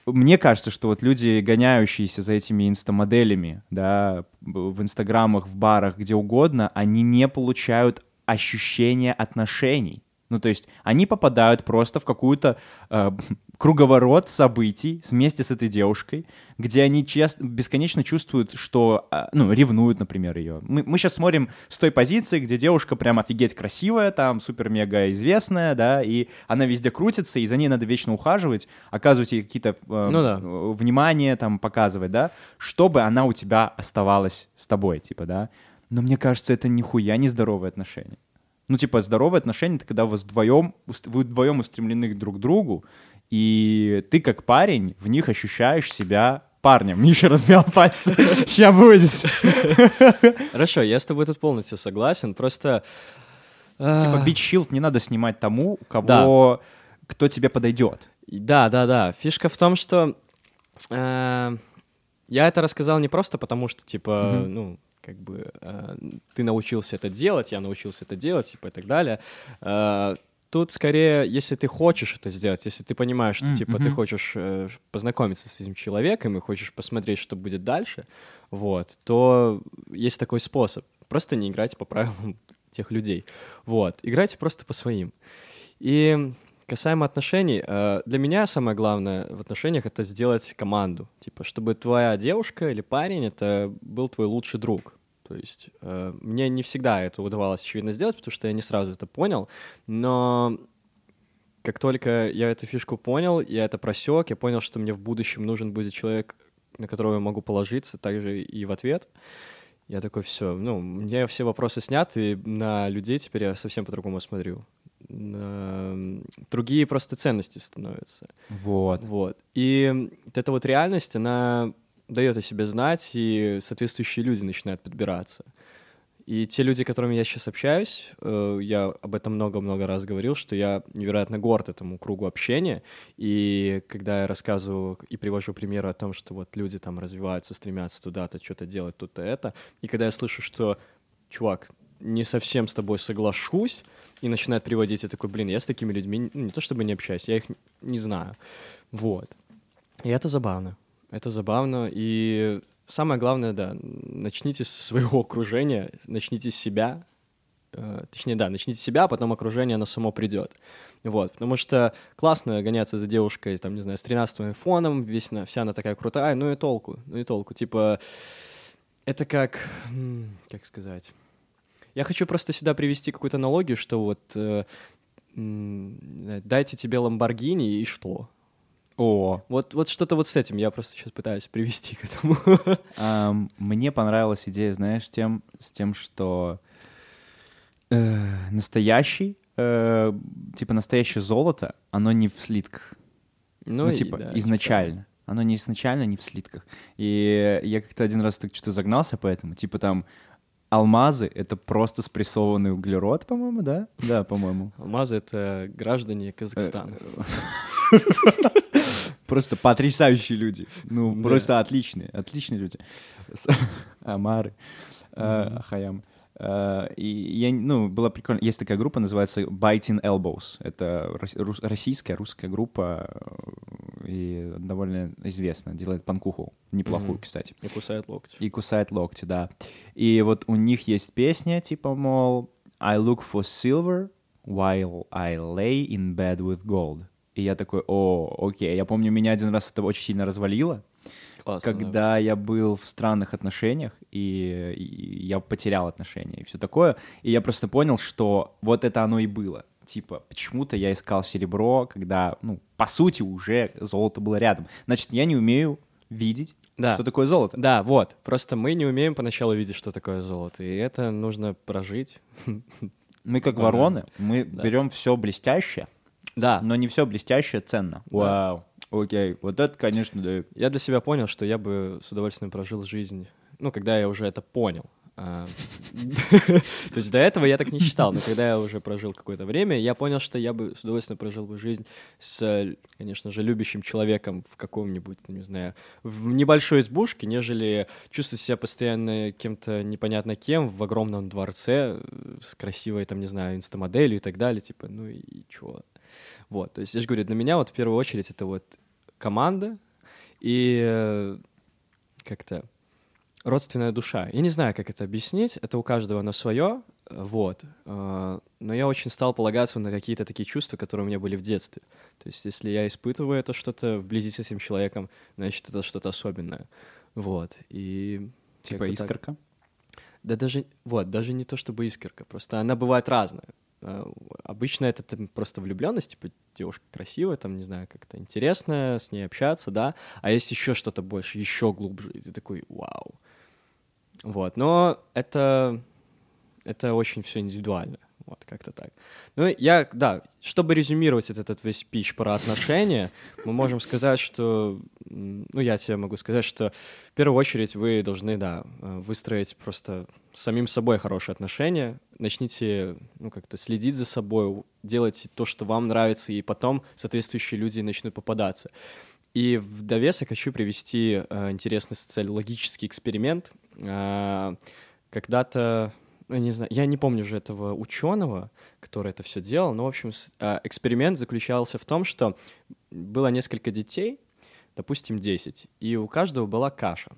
мне кажется, что вот люди, гоняющиеся за этими инстамоделями, да, в инстаграмах, в барах, где угодно, они не получают ощущения отношений. Ну, то есть они попадают просто в какую-то э, круговорот событий вместе с этой девушкой, где они часто, бесконечно чувствуют, что, э, ну, ревнуют, например, ее. Мы, мы сейчас смотрим с той позиции, где девушка прям офигеть красивая, там, супер-мега известная, да, и она везде крутится, и за ней надо вечно ухаживать, оказывать ей какие-то э, Ну да. э, внимание, там, показывать, да, чтобы она у тебя оставалась с тобой, типа, да. Но мне кажется, это нихуя не здоровые отношения. Ну, типа, здоровые отношения — это когда вы вдвоем, вы вдвоем устремлены друг к другу, и ты, как парень, в них ощущаешь себя парнем. Миша размял пальцы. Сейчас будет. Хорошо, я с тобой тут полностью согласен, просто... Типа, а, бич-щилд не надо снимать тому, кого... Кто тебе подойдет. Да, да, да. Фишка в том, что э, я это рассказал не просто потому, что, типа, ну, как бы э, ты научился это делать, я научился это делать, типа, и так далее. Э, Тут скорее, если ты хочешь это сделать, если ты понимаешь, что М, типа ты хочешь э, познакомиться с этим человеком и хочешь посмотреть, что будет дальше, вот, то есть такой способ. Просто не играть по правилам тех людей. Вот, играйте просто по своим. И касаемо отношений, э, для меня самое главное в отношениях это сделать команду. Типа, чтобы твоя девушка или парень это был твой лучший друг. То есть э, мне не всегда это удавалось, очевидно, сделать, потому что я не сразу это понял, но как только я эту фишку понял, я это просек, я понял, что мне в будущем нужен будет человек, на которого я могу положиться, также и в ответ. Я такой, все, ну, мне все вопросы сняты, и на людей теперь я совсем по-другому смотрю. На, м, Другие просто ценности становятся. Вот. Вот. И эта вот реальность, она дает о себе знать, и соответствующие люди начинают подбираться. И те люди, с которыми я сейчас общаюсь, э, я об этом много-много раз говорил, что я невероятно горд этому кругу общения. И когда я рассказываю и привожу примеры о том, что вот люди там развиваются, стремятся туда-то, что-то делать, тут-то это, и когда я слышу, что, чувак, не совсем с тобой соглашусь, и начинает приводить, я такой, блин, я с такими людьми ну, не то чтобы не общаюсь, я их не знаю. Вот. И это забавно. Это забавно. И самое главное, да, начните со своего окружения, начните с себя. Э, Точнее, да, начните с себя, а потом окружение, оно само придет. Вот, потому что классно гоняться за девушкой, там, не знаю, с 13 айфоном, весь она, вся она такая крутая, ну и толку, ну и толку. Типа, это как, как сказать... Я хочу просто сюда привести какую-то аналогию, что вот э, дайте тебе Ламборгини и что? О, Вот, вот что-то вот с этим я просто сейчас пытаюсь привести к этому. ам, мне понравилась идея, знаешь, тем, с тем, что э, настоящий, э, типа настоящее золото, оно не в слитках. Ну, и типа, да, изначально. Оно не изначально, не в слитках. И я как-то один раз так что-то загнался по этому. Типа там алмазы — это просто спрессованный углерод, по-моему, да? Да, по-моему. Алмазы — это граждане Казахстана. Просто потрясающие люди. Ну, просто отличные, отличные люди. Амары, э, Хаям. Э, И я, ну, было прикольно. Есть такая группа, называется Biting Elbows. Это рус- российская, русская группа э, и довольно известная. Делает панкуху. Неплохую, Мгм. кстати. И кусают локти. И кусает локти, да. И вот у них есть песня, типа, мол, I look for silver while I lay in bed with gold. И я такой, о, окей. Я помню, меня один раз это очень сильно развалило, Классно. да. когда я был в странных отношениях, и, и я потерял отношения и все такое. И я просто понял, что вот это оно и было. Типа, почему-то я искал серебро, когда, ну, по сути, уже золото было рядом. Значит, я не умею видеть, Да. что такое золото. Да, вот. Просто мы не умеем поначалу видеть, что такое золото. И это нужно прожить. Мы как Да. вороны, мы Да. берем все блестящее, Да. но не все блестящее ценно. Да. Вау. Окей, вот это, конечно, да. Я для себя понял, что я бы с удовольствием прожил жизнь, ну, когда я уже это понял. А, То есть до этого я так не считал, но когда я уже прожил какое-то время, я понял, что я бы с удовольствием прожил бы жизнь с, конечно же, любящим человеком в каком-нибудь, не знаю, в небольшой избушке, нежели чувствовать себя постоянно кем-то непонятно кем в огромном дворце с красивой, там, не знаю, инстамоделью и так далее, типа, ну и чего. Вот, то есть я же говорю, для меня вот в первую очередь это вот команда и э, как-то родственная душа. Я не знаю, как это объяснить, это у каждого на свое, вот. э, Но я очень стал полагаться на какие-то такие чувства, которые у меня были в детстве. То есть если я испытываю это что-то вблизи с этим человеком, значит, это что-то особенное. Вот, и... Типа как-то так. искорка. Да даже, вот, даже не то чтобы искорка, просто она бывает разная. Э, Обычно это там просто влюбленность, типа девушка красивая, там, не знаю, как-то интересная, с ней общаться, да, а есть еще что-то больше, еще глубже, и ты такой, вау. Вот, но это, это очень все индивидуально, вот, как-то так. Ну, я, да, чтобы резюмировать этот, этот весь пич про отношения, мы можем сказать, что, ну, я тебе могу сказать, что в первую очередь вы должны, да, э, выстроить просто с самим собой хорошие отношения, начните, ну, как-то следить за собой, делать то, что вам нравится, и потом соответствующие люди начнут попадаться. И в довесок хочу привести э, интересный социологический эксперимент. Э, когда-то, ну, не знаю, я не помню уже этого ученого, который это все делал, но, в общем, э, эксперимент заключался в том, что было несколько детей, допустим, 10, и у каждого была каша.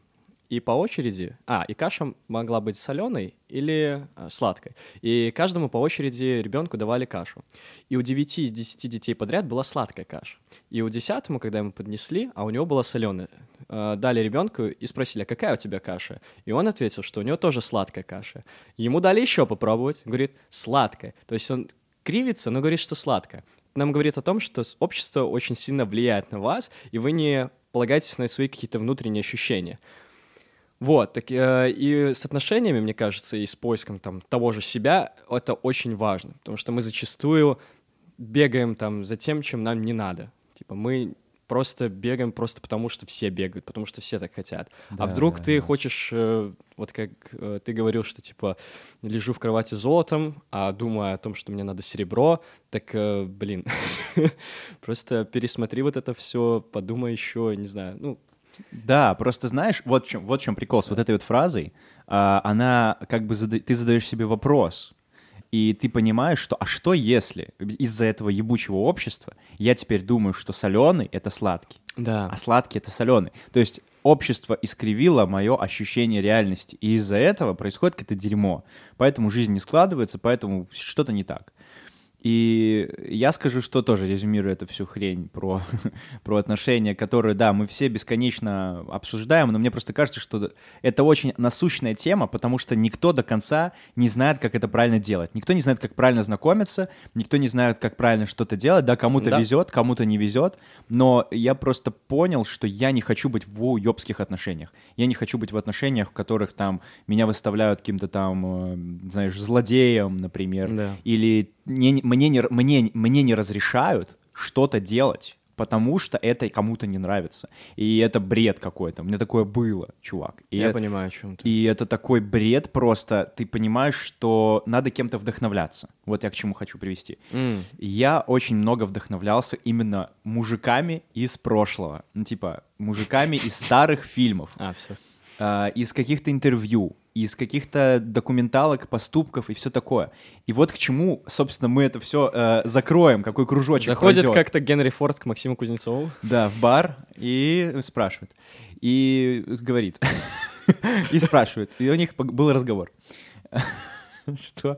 И по очереди... А, и каша могла быть соленой или а, сладкой. И каждому по очереди ребенку давали кашу. И у 9 из 10 детей подряд была сладкая каша. И у десятому, когда ему поднесли, а у него была соленая, а, дали ребенку и спросили, а какая у тебя каша? И он ответил, что у него тоже сладкая каша. Ему дали еще попробовать. Говорит, сладкая. То есть он кривится, но говорит, что сладкая. Нам говорит о том, что общество очень сильно влияет на вас, и вы не полагаетесь на свои какие-то внутренние ощущения. Вот, так, э, и с отношениями, мне кажется, и с поиском там того же себя, это очень важно, потому что мы зачастую бегаем там за тем, чем нам не надо. Типа мы просто бегаем просто потому, что все бегают, потому что все так хотят. а вдруг ты хочешь, э, вот как э, ты говорил, что типа лежу в кровати золотом, а думаю о том, что мне надо серебро, так, э, блин, просто пересмотри вот это все, подумай еще, не знаю, ну, Да, просто знаешь, вот в чем, вот в чем прикол с вот этой вот фразой. А, она как бы зада- ты задаешь себе вопрос, и ты понимаешь, что а что если из-за этого ебучего общества я теперь думаю, что соленый это сладкий, да. а сладкий это соленый. То есть общество искривило мое ощущение реальности, и из-за этого происходит какое-то дерьмо. Поэтому жизнь не складывается, поэтому что-то не так. И я скажу, что тоже резюмирую эту всю хрень про, про отношения, которые, да, мы все бесконечно обсуждаем, но мне просто кажется, что это очень насущная тема, потому что никто до конца не знает, как это правильно делать. Никто не знает, как правильно знакомиться, никто не знает, как правильно что-то делать. Да, кому-то Да. везет, кому-то не везет, но я просто понял, что я не хочу быть в уебских отношениях. Я не хочу быть в отношениях, в которых там меня выставляют каким-то там, э, знаешь, злодеем, например, Да. или не- мне, не, мне, мне не разрешают что-то делать, потому что это кому-то не нравится. И это бред какой-то. У меня такое было, чувак. И, Я э- понимаю, о чем ты. и это такой бред просто. Ты понимаешь, что надо кем-то вдохновляться. Вот я к чему хочу привести. М. Я очень много вдохновлялся именно мужиками из прошлого. Ну, типа, мужиками из старых фильмов А, все. а, из каких-то интервью, из каких-то документалок, поступков и все такое. И вот к чему, собственно, мы это все закроем, какой кружочек Заходит пройдет. как-то Генри Форд к Максиму Кузнецову. Да, в бар и спрашивает. И говорит. И спрашивает. И у них был разговор. Что?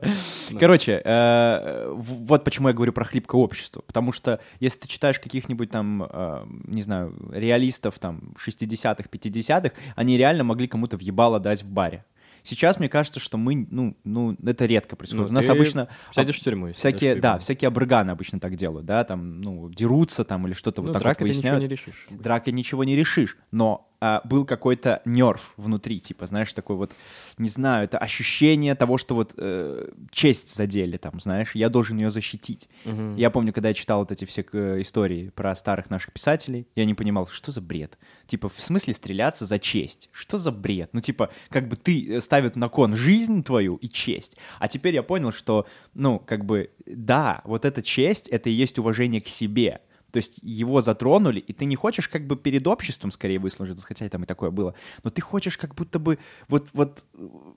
Короче, э, вот почему я говорю про хлипкое общество. Потому что если ты читаешь каких-нибудь там, э, не знаю, реалистов там 60-х, 50-х, они реально могли кому-то въебало дать в баре. Сейчас мне кажется, что мы, ну, ну, это редко происходит. Ну, У нас обычно сядешь в тюрьму, всякие, да, всякие абрыганы обычно так делают, да, там, ну, дерутся там или что-то Ну, вот так вот ты ничего выясняют. не решишь. Дракой ничего не решишь, но а, был какой-то нерв внутри, типа, знаешь, такой вот, не знаю, это ощущение того, что вот э, честь задели там, знаешь, я должен ее защитить. Я помню, когда я читал вот эти все э, истории про старых наших писателей, я не понимал, что за бред. Типа, в смысле стреляться за честь? Что за бред? Ну, типа, как бы ты э, ставят на кон жизнь твою и честь. А теперь я понял, что, ну, как бы, да, вот эта честь, это и есть уважение к себе. То есть его затронули, и ты не хочешь как бы перед обществом скорее выслужиться, хотя там и такое было, но ты хочешь как будто бы вот, вот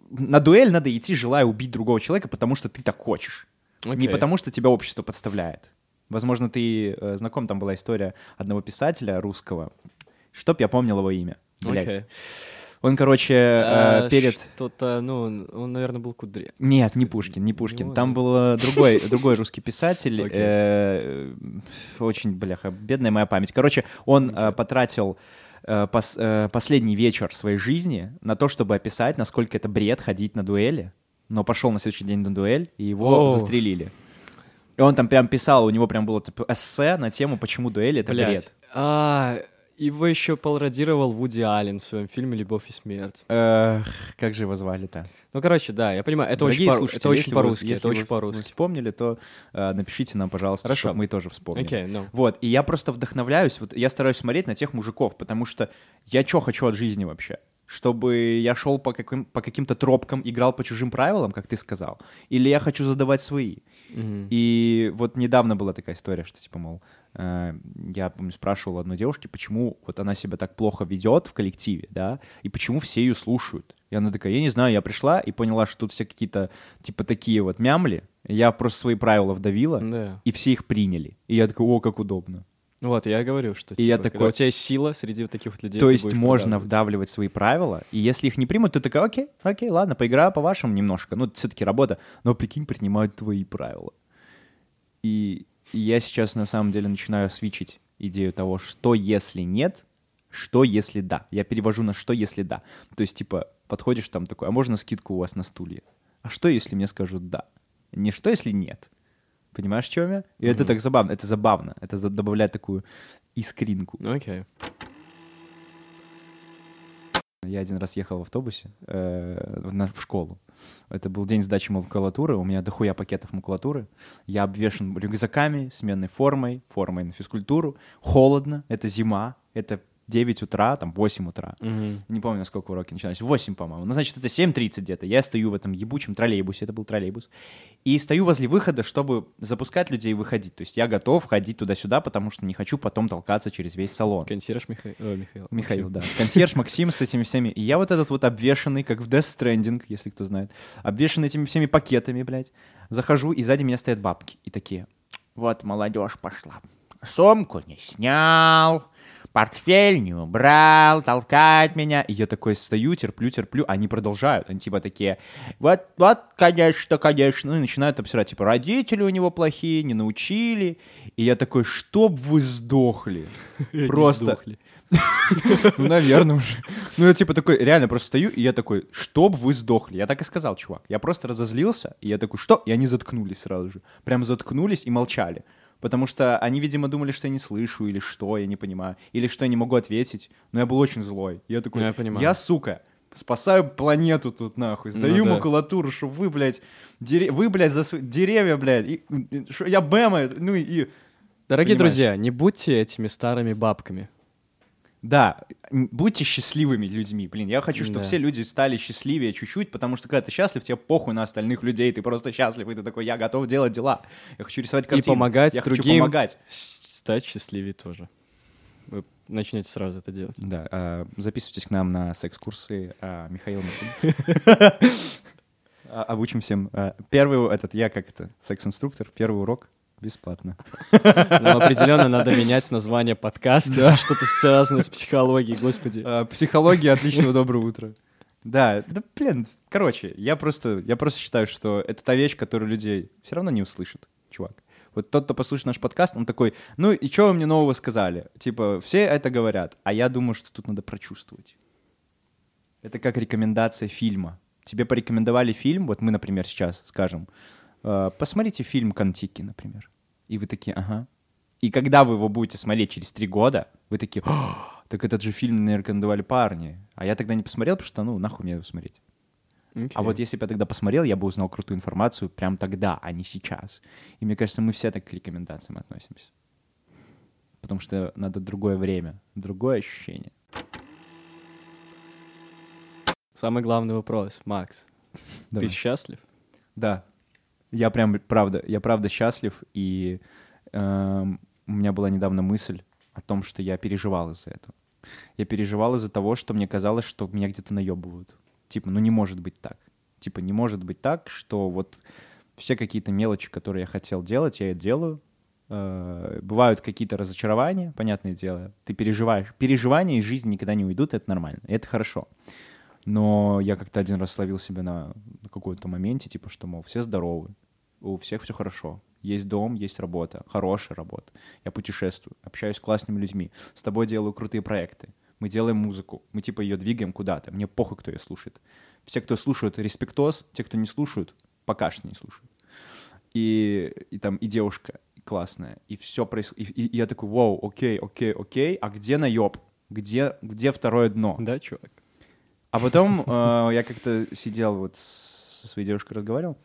на дуэль надо идти, желая убить другого человека, потому что ты так хочешь. Не Окей. потому что тебя общество подставляет. Возможно, ты э, знаком, там была история одного писателя русского, чтоб я помнил его имя. Блядь. Окей. Он, короче, э, А, перед... Что-то, ну, он, наверное, был кудря. Нет, не Пушкин, не Пушкин. него, Там да. был э, другой, другой русский писатель. Э, Очень, бляха, бедная моя память. Короче, он э, потратил пос- последний вечер своей жизни на то, чтобы описать, насколько это бред ходить на дуэли. Но пошел на следующий день на дуэль, и его Оу. застрелили. И он там прям писал, у него прям было типа, эссе на тему, почему дуэли — это Блядь. бред. А, его еще пародировал Вуди Аллен в своем фильме «Любовь и смерть». Эх, как же его звали-то? Ну, короче, да, я понимаю, это Дорогие очень, по- это очень по-русски, если это вы очень по-русски. вспомнили, то э, напишите нам, пожалуйста, Хорошо. чтобы мы тоже вспомнили. Окей, ну. Вот, и я просто вдохновляюсь, вот я стараюсь смотреть на тех мужиков, потому что я что хочу от жизни вообще? Чтобы я шел по, каким, по каким-то тропкам, играл по чужим правилам, как ты сказал, или я хочу задавать свои. И вот недавно была такая история, что типа, мол, я помню, спрашивал одной девушки, почему вот она себя так плохо ведет в коллективе, да, и почему все ее слушают. И она такая, я не знаю, я пришла и поняла, что тут все какие-то, типа, такие вот мямли, я просто свои правила вдавила, Да. и все их приняли. И я такой, о, как удобно. Вот, я говорю, что И я типа, такой- у тебя есть сила среди таких вот людей. То есть можно вдавливать свои правила, и если их не примут, ты такая, окей, окей, ладно, поиграю по-вашему немножко. Ну, все-таки работа. Но, прикинь, принимают твои правила. И я сейчас, на самом деле, начинаю свичить идею того, что если нет, что если да. Я перевожу на что если да. То есть, типа, подходишь там такой, а можно скидку у вас на стулья? А что, если мне скажут да? Не что, если нет? Понимаешь, в чем я? И это так забавно. Это забавно. Это добавляет такую искринку. Окей. Я один раз ехал в автобусе э, в, в школу. Это был день сдачи макулатуры. У меня дохуя пакетов макулатуры. Я обвешен рюкзаками, сменной формой, формой на физкультуру. Холодно, это зима, это 9 утра, там 8 утра. Мгм. Не помню, сколько уроки начинались. 8, по-моему. Ну, значит, это 7.30 где-то. Я стою в этом ебучем троллейбусе, это был троллейбус. И стою возле выхода, чтобы запускать людей и выходить. То есть я готов ходить туда-сюда, потому что не хочу потом толкаться через весь салон. Консьерж Миха- о, Михаил. Михаил, Максим. да. Консьерж Максим с этими всеми. И я вот этот вот обвешанный, как в Death Stranding, если кто знает, обвешанный этими всеми пакетами, блядь. Захожу, и сзади меня стоят бабки. И такие, вот молодежь пошла. Сумку не снял, портфель не убрал, толкает меня. И я такой стою, терплю, терплю. Они продолжают. Они типа такие, вот, вот, конечно, конечно. Ну и начинают обсирать, типа, родители у него плохие, не научили. И я такой, чтоб вы сдохли. Просто. Ну, наверное уже. Ну, я типа такой, реально просто стою, и я такой, чтоб вы сдохли. Я так и сказал, чувак. Я просто разозлился, и я такой, что? И они заткнулись сразу же. Прям заткнулись и молчали. Потому что они, видимо, думали, что я не слышу, или что, я не понимаю. Или что я не могу ответить. Но я был очень злой. Я такой, Ну, я понимаю. я, сука, спасаю планету тут, нахуй. Сдаю Ну да. макулатуру, чтобы вы, блядь, дере- вы, блядь, за деревья, блядь. и- шо- я Бэма, ну и... Дорогие Понимаешь. друзья, не будьте этими старыми бабками. Да, будьте счастливыми людьми. Блин, я хочу, чтобы Да. все люди стали счастливее чуть-чуть, потому что когда ты счастлив, тебе похуй на остальных людей, ты просто счастлив, и ты такой, я готов делать дела. Я хочу рисовать И картины. помогать я хочу другим помогать. с- стать счастливее тоже. Вы начнете сразу это делать. Да, а, записывайтесь к нам на секс-курсы а, Михаил. А, Обучим всем. А, Первый этот, я как это, секс-инструктор, первый урок бесплатно. Нам определенно надо менять название подкаста. Что-то связанное с психологией, господи. А, Психология отличного доброго утра. Да, да, блин, короче, я просто, я просто считаю, что это та вещь, которую люди все равно не услышат, чувак. Вот тот, кто послушает наш подкаст, он такой, ну и что вы мне нового сказали? Типа, все это говорят, а я думаю, что тут надо прочувствовать. Это как рекомендация фильма. Тебе порекомендовали фильм, вот мы, например, сейчас скажем, посмотрите фильм «Контики», например. И вы такие, ага. И когда вы его будете смотреть через три года, вы такие, «О, так этот же фильм мне рекомендовали парни. А я тогда не посмотрел, потому что, ну, нахуй мне его смотреть. А Окей. вот если бы я тогда посмотрел, я бы узнал крутую информацию прям тогда, а не сейчас. И мне кажется, мы все так к рекомендациям относимся. Потому что надо другое время, другое ощущение. Самый главный вопрос, Макс. Давай. Ты счастлив? Да. Я прям, правда, я правда счастлив, и эм, у меня была недавно мысль о том, что я переживал из-за этого. Я переживал из-за того, что мне казалось, что меня где-то наебывают. Типа, ну не может быть так. Типа, не может быть так, что вот все какие-то мелочи, которые я хотел делать, я и делаю. Э, Бывают какие-то разочарования, понятное дело. Ты переживаешь. Переживания из жизни никогда не уйдут, это нормально. Это хорошо. Но я как-то один раз словил себя на, на каком-то моменте, типа, что, мол, все здоровы, у всех все хорошо. Есть дом, есть работа, хорошая работа. Я путешествую, общаюсь с классными людьми, с тобой делаю крутые проекты. Мы делаем музыку, мы типа ее двигаем куда-то. Мне похуй, кто ее слушает. Все, кто слушают, респектос. Те, кто не слушают, пока что не слушают. И, и там и девушка классная, и все происходит. И, и я такой, вау, окей, окей, окей, а где наеб? Где, где второе дно? Да, чувак? А потом э, я как-то сидел вот со своей девушкой разговаривал,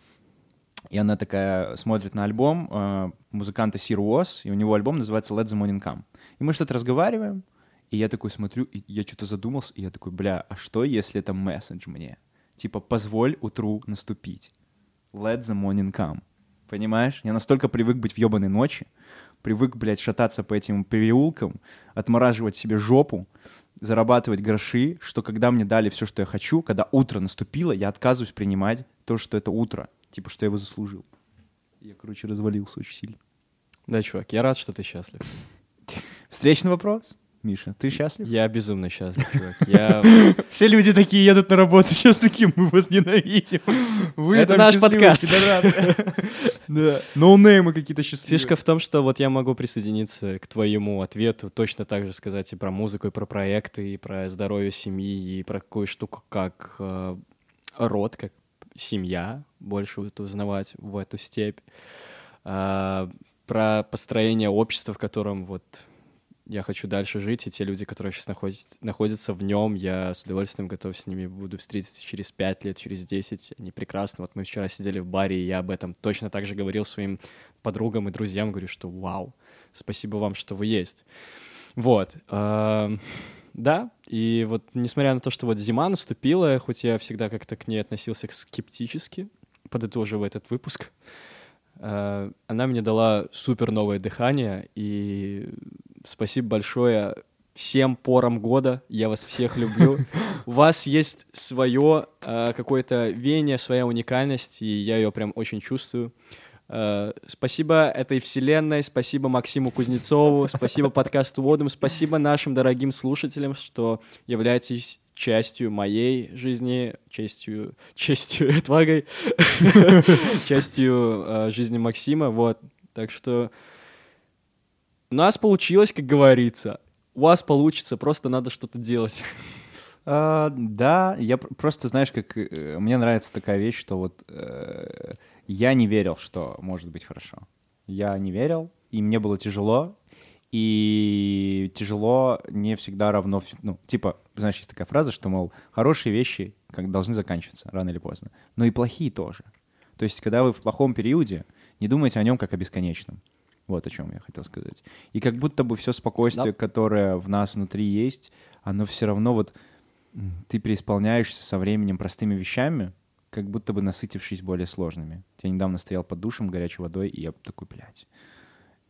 и она такая смотрит на альбом э, музыканта Сир Уос, и у него альбом называется Let the Morning Come. И мы что-то разговариваем, и я такой смотрю, и я что-то задумался, и я такой, бля, а что, если это месседж мне? Типа, позволь утру наступить. Let the morning come. Понимаешь? Я настолько привык быть в ебаной ночи, привык, блядь, шататься по этим переулкам, отмораживать себе жопу, зарабатывать гроши, что когда мне дали все, что я хочу, когда утро наступило, я отказываюсь принимать то, что это утро. Типа, что я его заслужил. Я, короче, развалился очень сильно. Да, чувак, я рад, что ты счастлив. Встречный вопрос. Миша, ты счастлив? Я безумно счастлив, чувак. Я... Все люди такие едут на работу сейчас таким, мы вас ненавидим. Вы Это наш подкаст. Да. Ноунеймы какие-то счастливые. Фишка в том, что вот я могу присоединиться к твоему ответу, точно так же сказать и про музыку, и про проекты, и про здоровье семьи, и про такую штуку, как э, род, как семья, больше вот узнавать в эту степь. А, про построение общества, в котором вот я хочу дальше жить, и те люди, которые сейчас находят- находятся в нем, я с удовольствием готов с ними буду встретиться через пять лет, через 10. Они прекрасны. Вот мы вчера сидели в баре, и я об этом точно так же говорил своим подругам и друзьям, говорю, что вау, спасибо вам, что вы есть. Вот. эм, Да, и вот несмотря на то, что вот зима наступила, хоть я всегда как-то к ней относился скептически, подытоживая этот выпуск, э, она мне дала супер новое дыхание, и спасибо большое всем порам года, я вас всех люблю. У вас есть свое э, какое-то веяние, своя уникальность, и я ее прям очень чувствую. Э, Спасибо этой вселенной, спасибо Максиму Кузнецову, спасибо подкасту Водом, спасибо нашим дорогим слушателям, что являетесь частью моей жизни, частью, частью отвагой, частью э, жизни Максима, вот. Так что у нас получилось, как говорится. У вас получится, просто надо что-то делать. А, да, я пр- просто, знаешь, как э, мне нравится такая вещь, что вот э, я не верил, что может быть хорошо. Я не верил, и мне было тяжело, и тяжело не всегда равно, ну, типа, знаешь, есть такая фраза, что, мол, хорошие вещи как должны заканчиваться рано или поздно, но и плохие тоже. То есть, когда вы в плохом периоде, не думайте о нем как о бесконечном. Вот о чем я хотел сказать. И как будто бы все спокойствие, Да. которое в нас внутри есть, оно все равно вот ты преисполняешься со временем простыми вещами, как будто бы насытившись более сложными. Я недавно стоял под душем горячей водой, и я такой, блядь,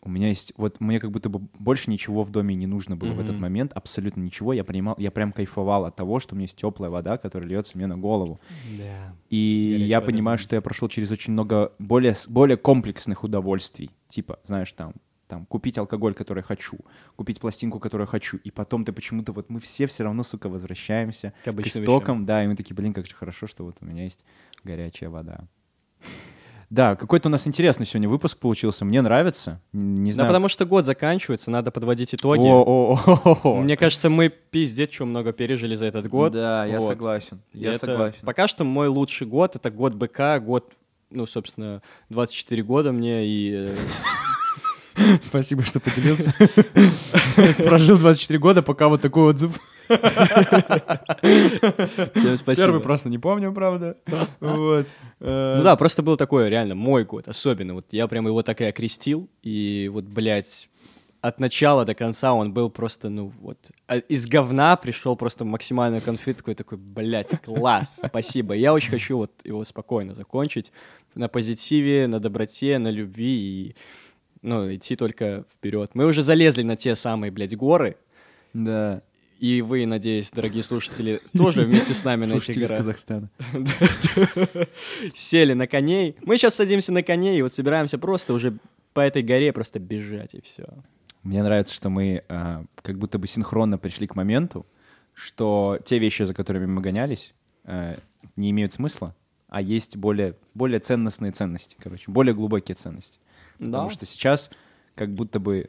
у меня есть, вот мне как будто бы больше ничего в доме не нужно было в этот момент, абсолютно ничего. Я принимал, я прям кайфовал от того, что у меня есть теплая вода, которая льется мне на голову. Да. И я вода понимаю, что я прошел через очень много более, более комплексных удовольствий. Типа, знаешь, там, там, купить алкоголь, который я хочу, купить пластинку, которую я хочу. И потом ты почему-то, вот мы все все равно, сука, возвращаемся К к истокам, да, и мы такие, блин, как же хорошо, что вот у меня есть горячая вода. Да, какой-то у нас интересный сегодня выпуск получился, мне нравится. Не Да знаю. потому что год заканчивается, надо подводить итоги. О-о-о-о-о. Мне кажется, мы пиздец, что много пережили за этот год. Да, я Вот. согласен. Я это согласен. Пока что мой лучший год — это год БК, год, ну, собственно, 24 года мне, и... Спасибо, что поделился. Прожил 24 года, пока вот такой отзыв. Всем спасибо. Первый просто не помню, правда. Вот. Ну да, просто был такой реально мой год, особенно. Вот я прям его так и окрестил, и вот, блядь, от начала до конца он был просто, ну вот, а из говна пришел просто максимальный конфликт такой, такой, блядь, класс, спасибо. Я очень хочу вот его спокойно закончить на позитиве, на доброте, на любви и, ну, идти только вперед. Мы уже залезли на те самые, блядь, горы, Да. и вы, надеюсь, дорогие слушатели, тоже вместе с нами на этих горах Казахстана. сели на коней. Мы сейчас садимся на коней и вот собираемся просто уже по этой горе просто бежать и все. Мне нравится, что мы а, как будто бы синхронно пришли к моменту, что те вещи, за которыми мы гонялись, э, не имеют смысла, а есть более, более ценностные ценности, короче, более глубокие ценности. Потому что сейчас как будто бы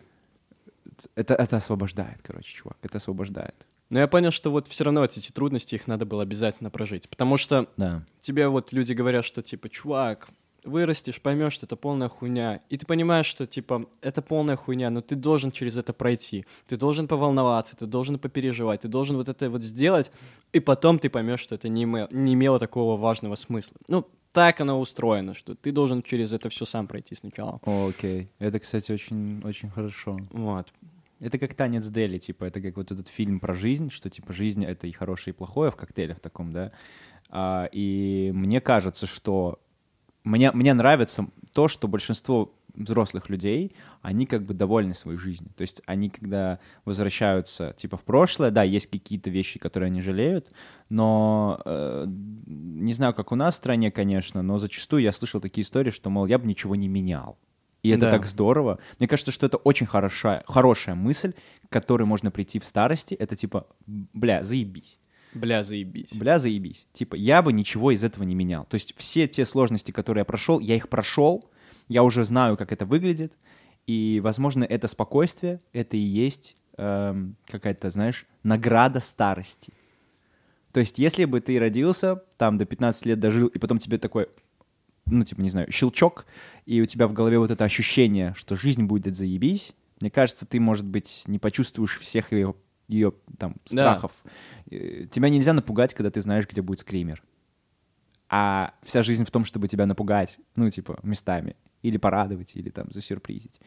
это, это освобождает, короче, чувак, это освобождает. Но я понял, что вот все равно эти трудности, их надо было обязательно прожить. Потому что Да. тебе вот люди говорят, что типа, чувак, вырастешь, поймешь, что это полная хуйня. И ты понимаешь, что типа, это полная хуйня, но ты должен через это пройти. Ты должен поволноваться, ты должен попереживать, ты должен вот это вот сделать, и потом ты поймешь, что это не, име- не имело такого важного смысла. Ну, так оно устроено, что ты должен через это все сам пройти сначала. О, Окей. Это, кстати, очень, очень хорошо. Вот. Это как танец Дели, типа, это как вот этот фильм про жизнь, что, типа, жизнь — это и хорошее, и плохое в коктейле в таком, да. А, и мне кажется, что... Мне, мне нравится то, что большинство взрослых людей, они как бы довольны своей жизнью. То есть они, когда возвращаются, типа, в прошлое, да, есть какие-то вещи, которые они жалеют, но э, не знаю, как у нас в стране, конечно, но зачастую я слышал такие истории, что, мол, я бы ничего не менял. И это Да. так здорово. Мне кажется, что это очень хорошая, хорошая мысль, к которой можно прийти в старости. Это типа, бля, заебись. Бля, заебись. Бля, заебись. Типа, я бы ничего из этого не менял. То есть все те сложности, которые я прошел, я их прошел, я уже знаю, как это выглядит, и, возможно, это спокойствие, это и есть эм, какая-то, знаешь, награда старости. То есть, если бы ты родился, там, до 15 лет дожил, и потом тебе такой, ну, типа, не знаю, щелчок, и у тебя в голове вот это ощущение, что жизнь будет заебись, мне кажется, ты, может быть, не почувствуешь всех ее, ее там, Да. страхов. Э, Тебя нельзя напугать, когда ты знаешь, где будет скример. А вся жизнь в том, чтобы тебя напугать, ну, типа, местами. Или порадовать, или там засюрпризить.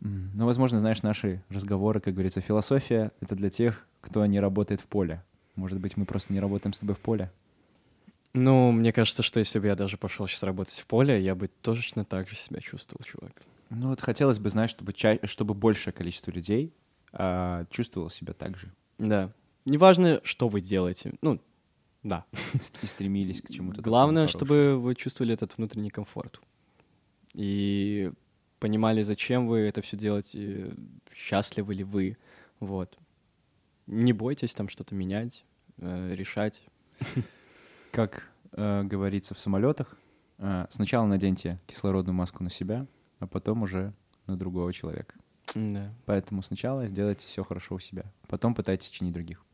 Ну, возможно, знаешь, наши разговоры, как говорится, философия — это для тех, кто не работает в поле. Может быть, мы просто не работаем с тобой в поле. Ну, мне кажется, что если бы я даже пошел сейчас работать в поле, я бы точно так же себя чувствовал, чувак. Ну, вот хотелось бы, знаешь, чтобы, ча- чтобы большее количество людей а, чувствовало себя так же Да. Неважно, что вы делаете. Ну, да. и стремились к чему-то. Главное, чтобы вы чувствовали этот внутренний комфорт. И понимали, зачем вы это все делаете, счастливы ли вы. Вот. Не бойтесь там что-то менять, э, решать. Как э, говорится в самолетах, э, сначала наденьте кислородную маску на себя, а потом уже на другого человека. Да. Поэтому сначала сделайте все хорошо у себя, потом пытайтесь чинить других.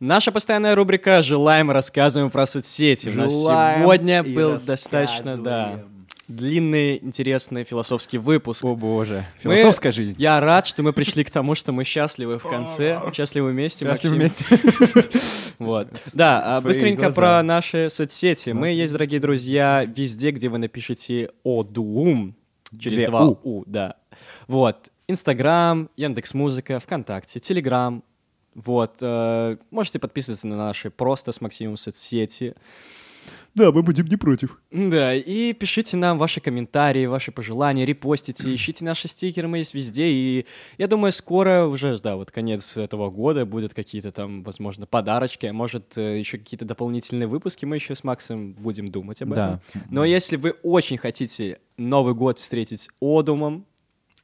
Наша постоянная рубрика «Желаем, рассказываем про соцсети». У нас Желаем сегодня был достаточно, да, длинный, интересный философский выпуск. О боже, Мы- философская жизнь. Я рад, что мы пришли к тому, что мы счастливы в конце, счастливы вместе, Счастливы Максим. вместе. Вот. Да, а, Твои быстренько глаза. про наши соцсети. Мы есть, дорогие друзья, везде, где вы напишите «Одуум» через Две два «у». «у», да. Вот. Инстаграм, Яндекс.Музыка, ВКонтакте, Телеграм. Вот. э, Можете подписываться на наши просто с Максимом соцсети. Да, мы будем не против. Да, и пишите нам ваши комментарии, ваши пожелания, репостите, ищите наши стикеры, мы есть везде, и я думаю, скоро уже, да, вот конец этого года будут какие-то там, возможно, подарочки, а может, э, еще какие-то дополнительные выпуски, мы еще с Максом будем думать об Да. этом. Но если вы очень хотите Новый год встретить Одумом,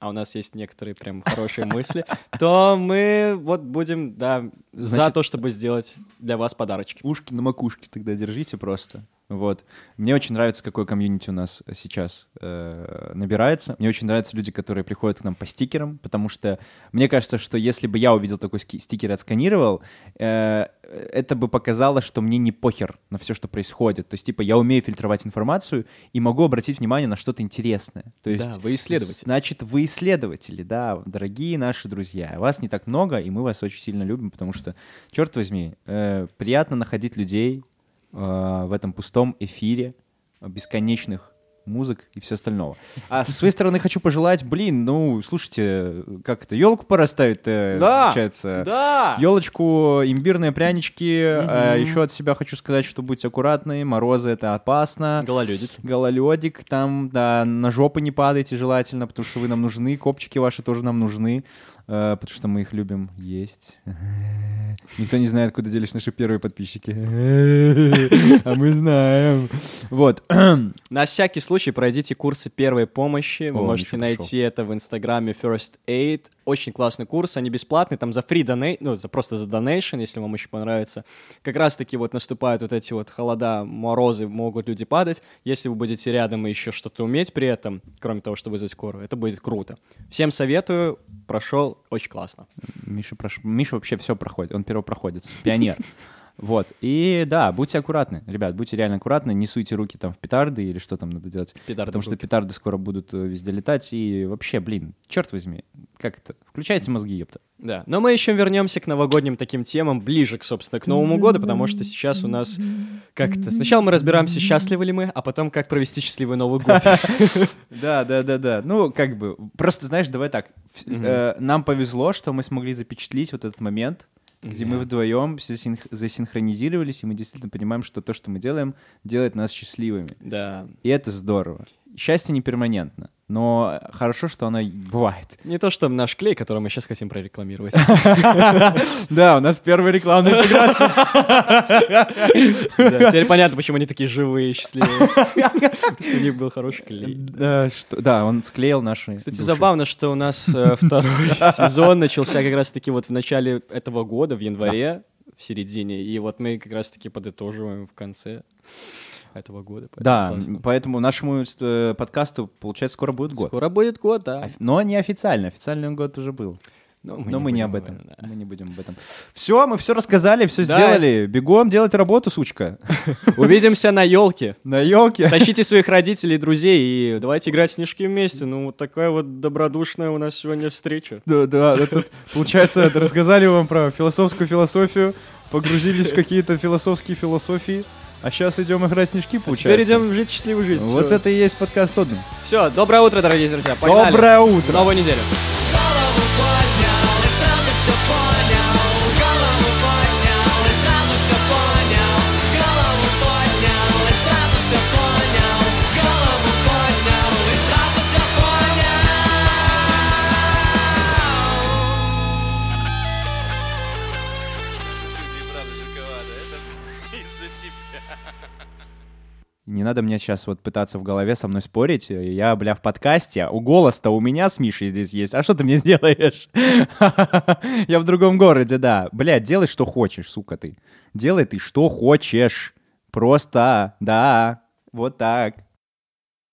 а у нас есть некоторые прям хорошие мысли, то мы вот будем, да, за Значит- то, чтобы сделать для вас подарочки. Ушки на макушке тогда держите просто. Вот. Мне очень нравится, какой комьюнити у нас сейчас э, набирается. Мне очень нравятся люди, которые приходят к нам по стикерам, потому что мне кажется, что если бы я увидел такой стикер и отсканировал, э, это бы показало, что мне не похер на все, что происходит. То есть, типа, я умею фильтровать информацию и могу обратить внимание на что-то интересное. То есть, Да, вы исследователь. Значит, вы исследователи, да, дорогие наши друзья. Вас не так много, и мы вас очень сильно любим, потому что, черт возьми, э, приятно находить людей э, в этом пустом эфире э, бесконечных музык и все остального. А с своей стороны хочу пожелать, блин, ну, слушайте, как это, елку пора ставить, Да, получается. Да! Елочку, имбирные прянички. А еще от себя хочу сказать, что будьте аккуратны, морозы это опасно. Гололедить. Гололедик, там, да, на жопы не падайте желательно, потому что вы нам нужны, копчики ваши тоже нам нужны, э, потому что мы их любим есть. Никто не знает, куда делись наши первые подписчики. А мы знаем. Вот. На всякий случай пройдите курсы первой помощи. Вы можете найти это в инстаграме First Aid. Очень классный курс, они бесплатные, там за free donate, ну, за, просто за donation, если вам очень понравится. Как раз-таки вот наступают вот эти вот холода, морозы, могут люди падать. Если вы будете рядом и еще что-то уметь при этом, кроме того, что вызвать скорую, это будет круто. Всем советую, прошел очень классно. Миша, прош- Миша вообще все проходит, он первопроходец, пионер. Вот. И да, будьте аккуратны, ребят, будьте реально аккуратны, не суйте руки там в петарды или что там надо делать. Педарды потому что петарды скоро будут э, везде летать. И вообще, блин, черт возьми, как это? Включайте мозги, ёпта. Да, но мы еще вернемся к новогодним таким темам ближе, к, собственно, к Новому году, потому что сейчас у нас как-то... Сначала мы разбираемся, счастливы ли мы, а потом как провести счастливый Новый год. Да, да, да, да. Ну, как бы, просто, знаешь, давай так. Э, Нам повезло, что мы смогли запечатлить вот этот момент, где мы Да. вдвоем засинх- засинхронизировались, и мы действительно понимаем, что то, что мы делаем, делает нас счастливыми. Да, И это здорово. Счастье не перманентно. Но хорошо, что она бывает. Не то, что наш клей, который мы сейчас хотим прорекламировать. Да, у нас первая рекламная интеграция. Теперь понятно, почему они такие живые и счастливые. Что у них был хороший клей. Да, он склеил наши Кстати, забавно, что у нас э, второй сезон начался как раз-таки вот в начале этого года, в январе, в середине, и вот мы как раз-таки подытоживаем в конце этого года. поэтому Да, классно. поэтому нашему э, подкасту, получается, скоро будет год. Скоро будет год, да. Но не официально, официальный год уже был. Но Но мы не об этом. да. Мы не будем об этом. Все, мы все рассказали, все Да. сделали. Бегом делать работу, сучка. Увидимся на елке. На елке. Тащите своих родителей и друзей и давайте играть в снежки вместе. Ну, вот такая вот добродушная у нас сегодня встреча. Да, да, это, получается, рассказали вам про философскую философию, погрузились в какие-то философские философии, а сейчас идем играть снежки, получается. Теперь идем жить счастливую жизнь. Вот это и есть подкаст Тодден. Все, доброе утро, дорогие друзья. Погнали. Доброе утро! Новую неделю. Голову сразу все Не надо мне сейчас вот пытаться в голове со мной спорить. Я, бля, в подкасте. У голос-то у меня с Мишей здесь есть. А что ты мне сделаешь? Я в другом городе, да. Бля, делай, что хочешь, сука ты. Делай ты, что хочешь. Просто, да. Вот так.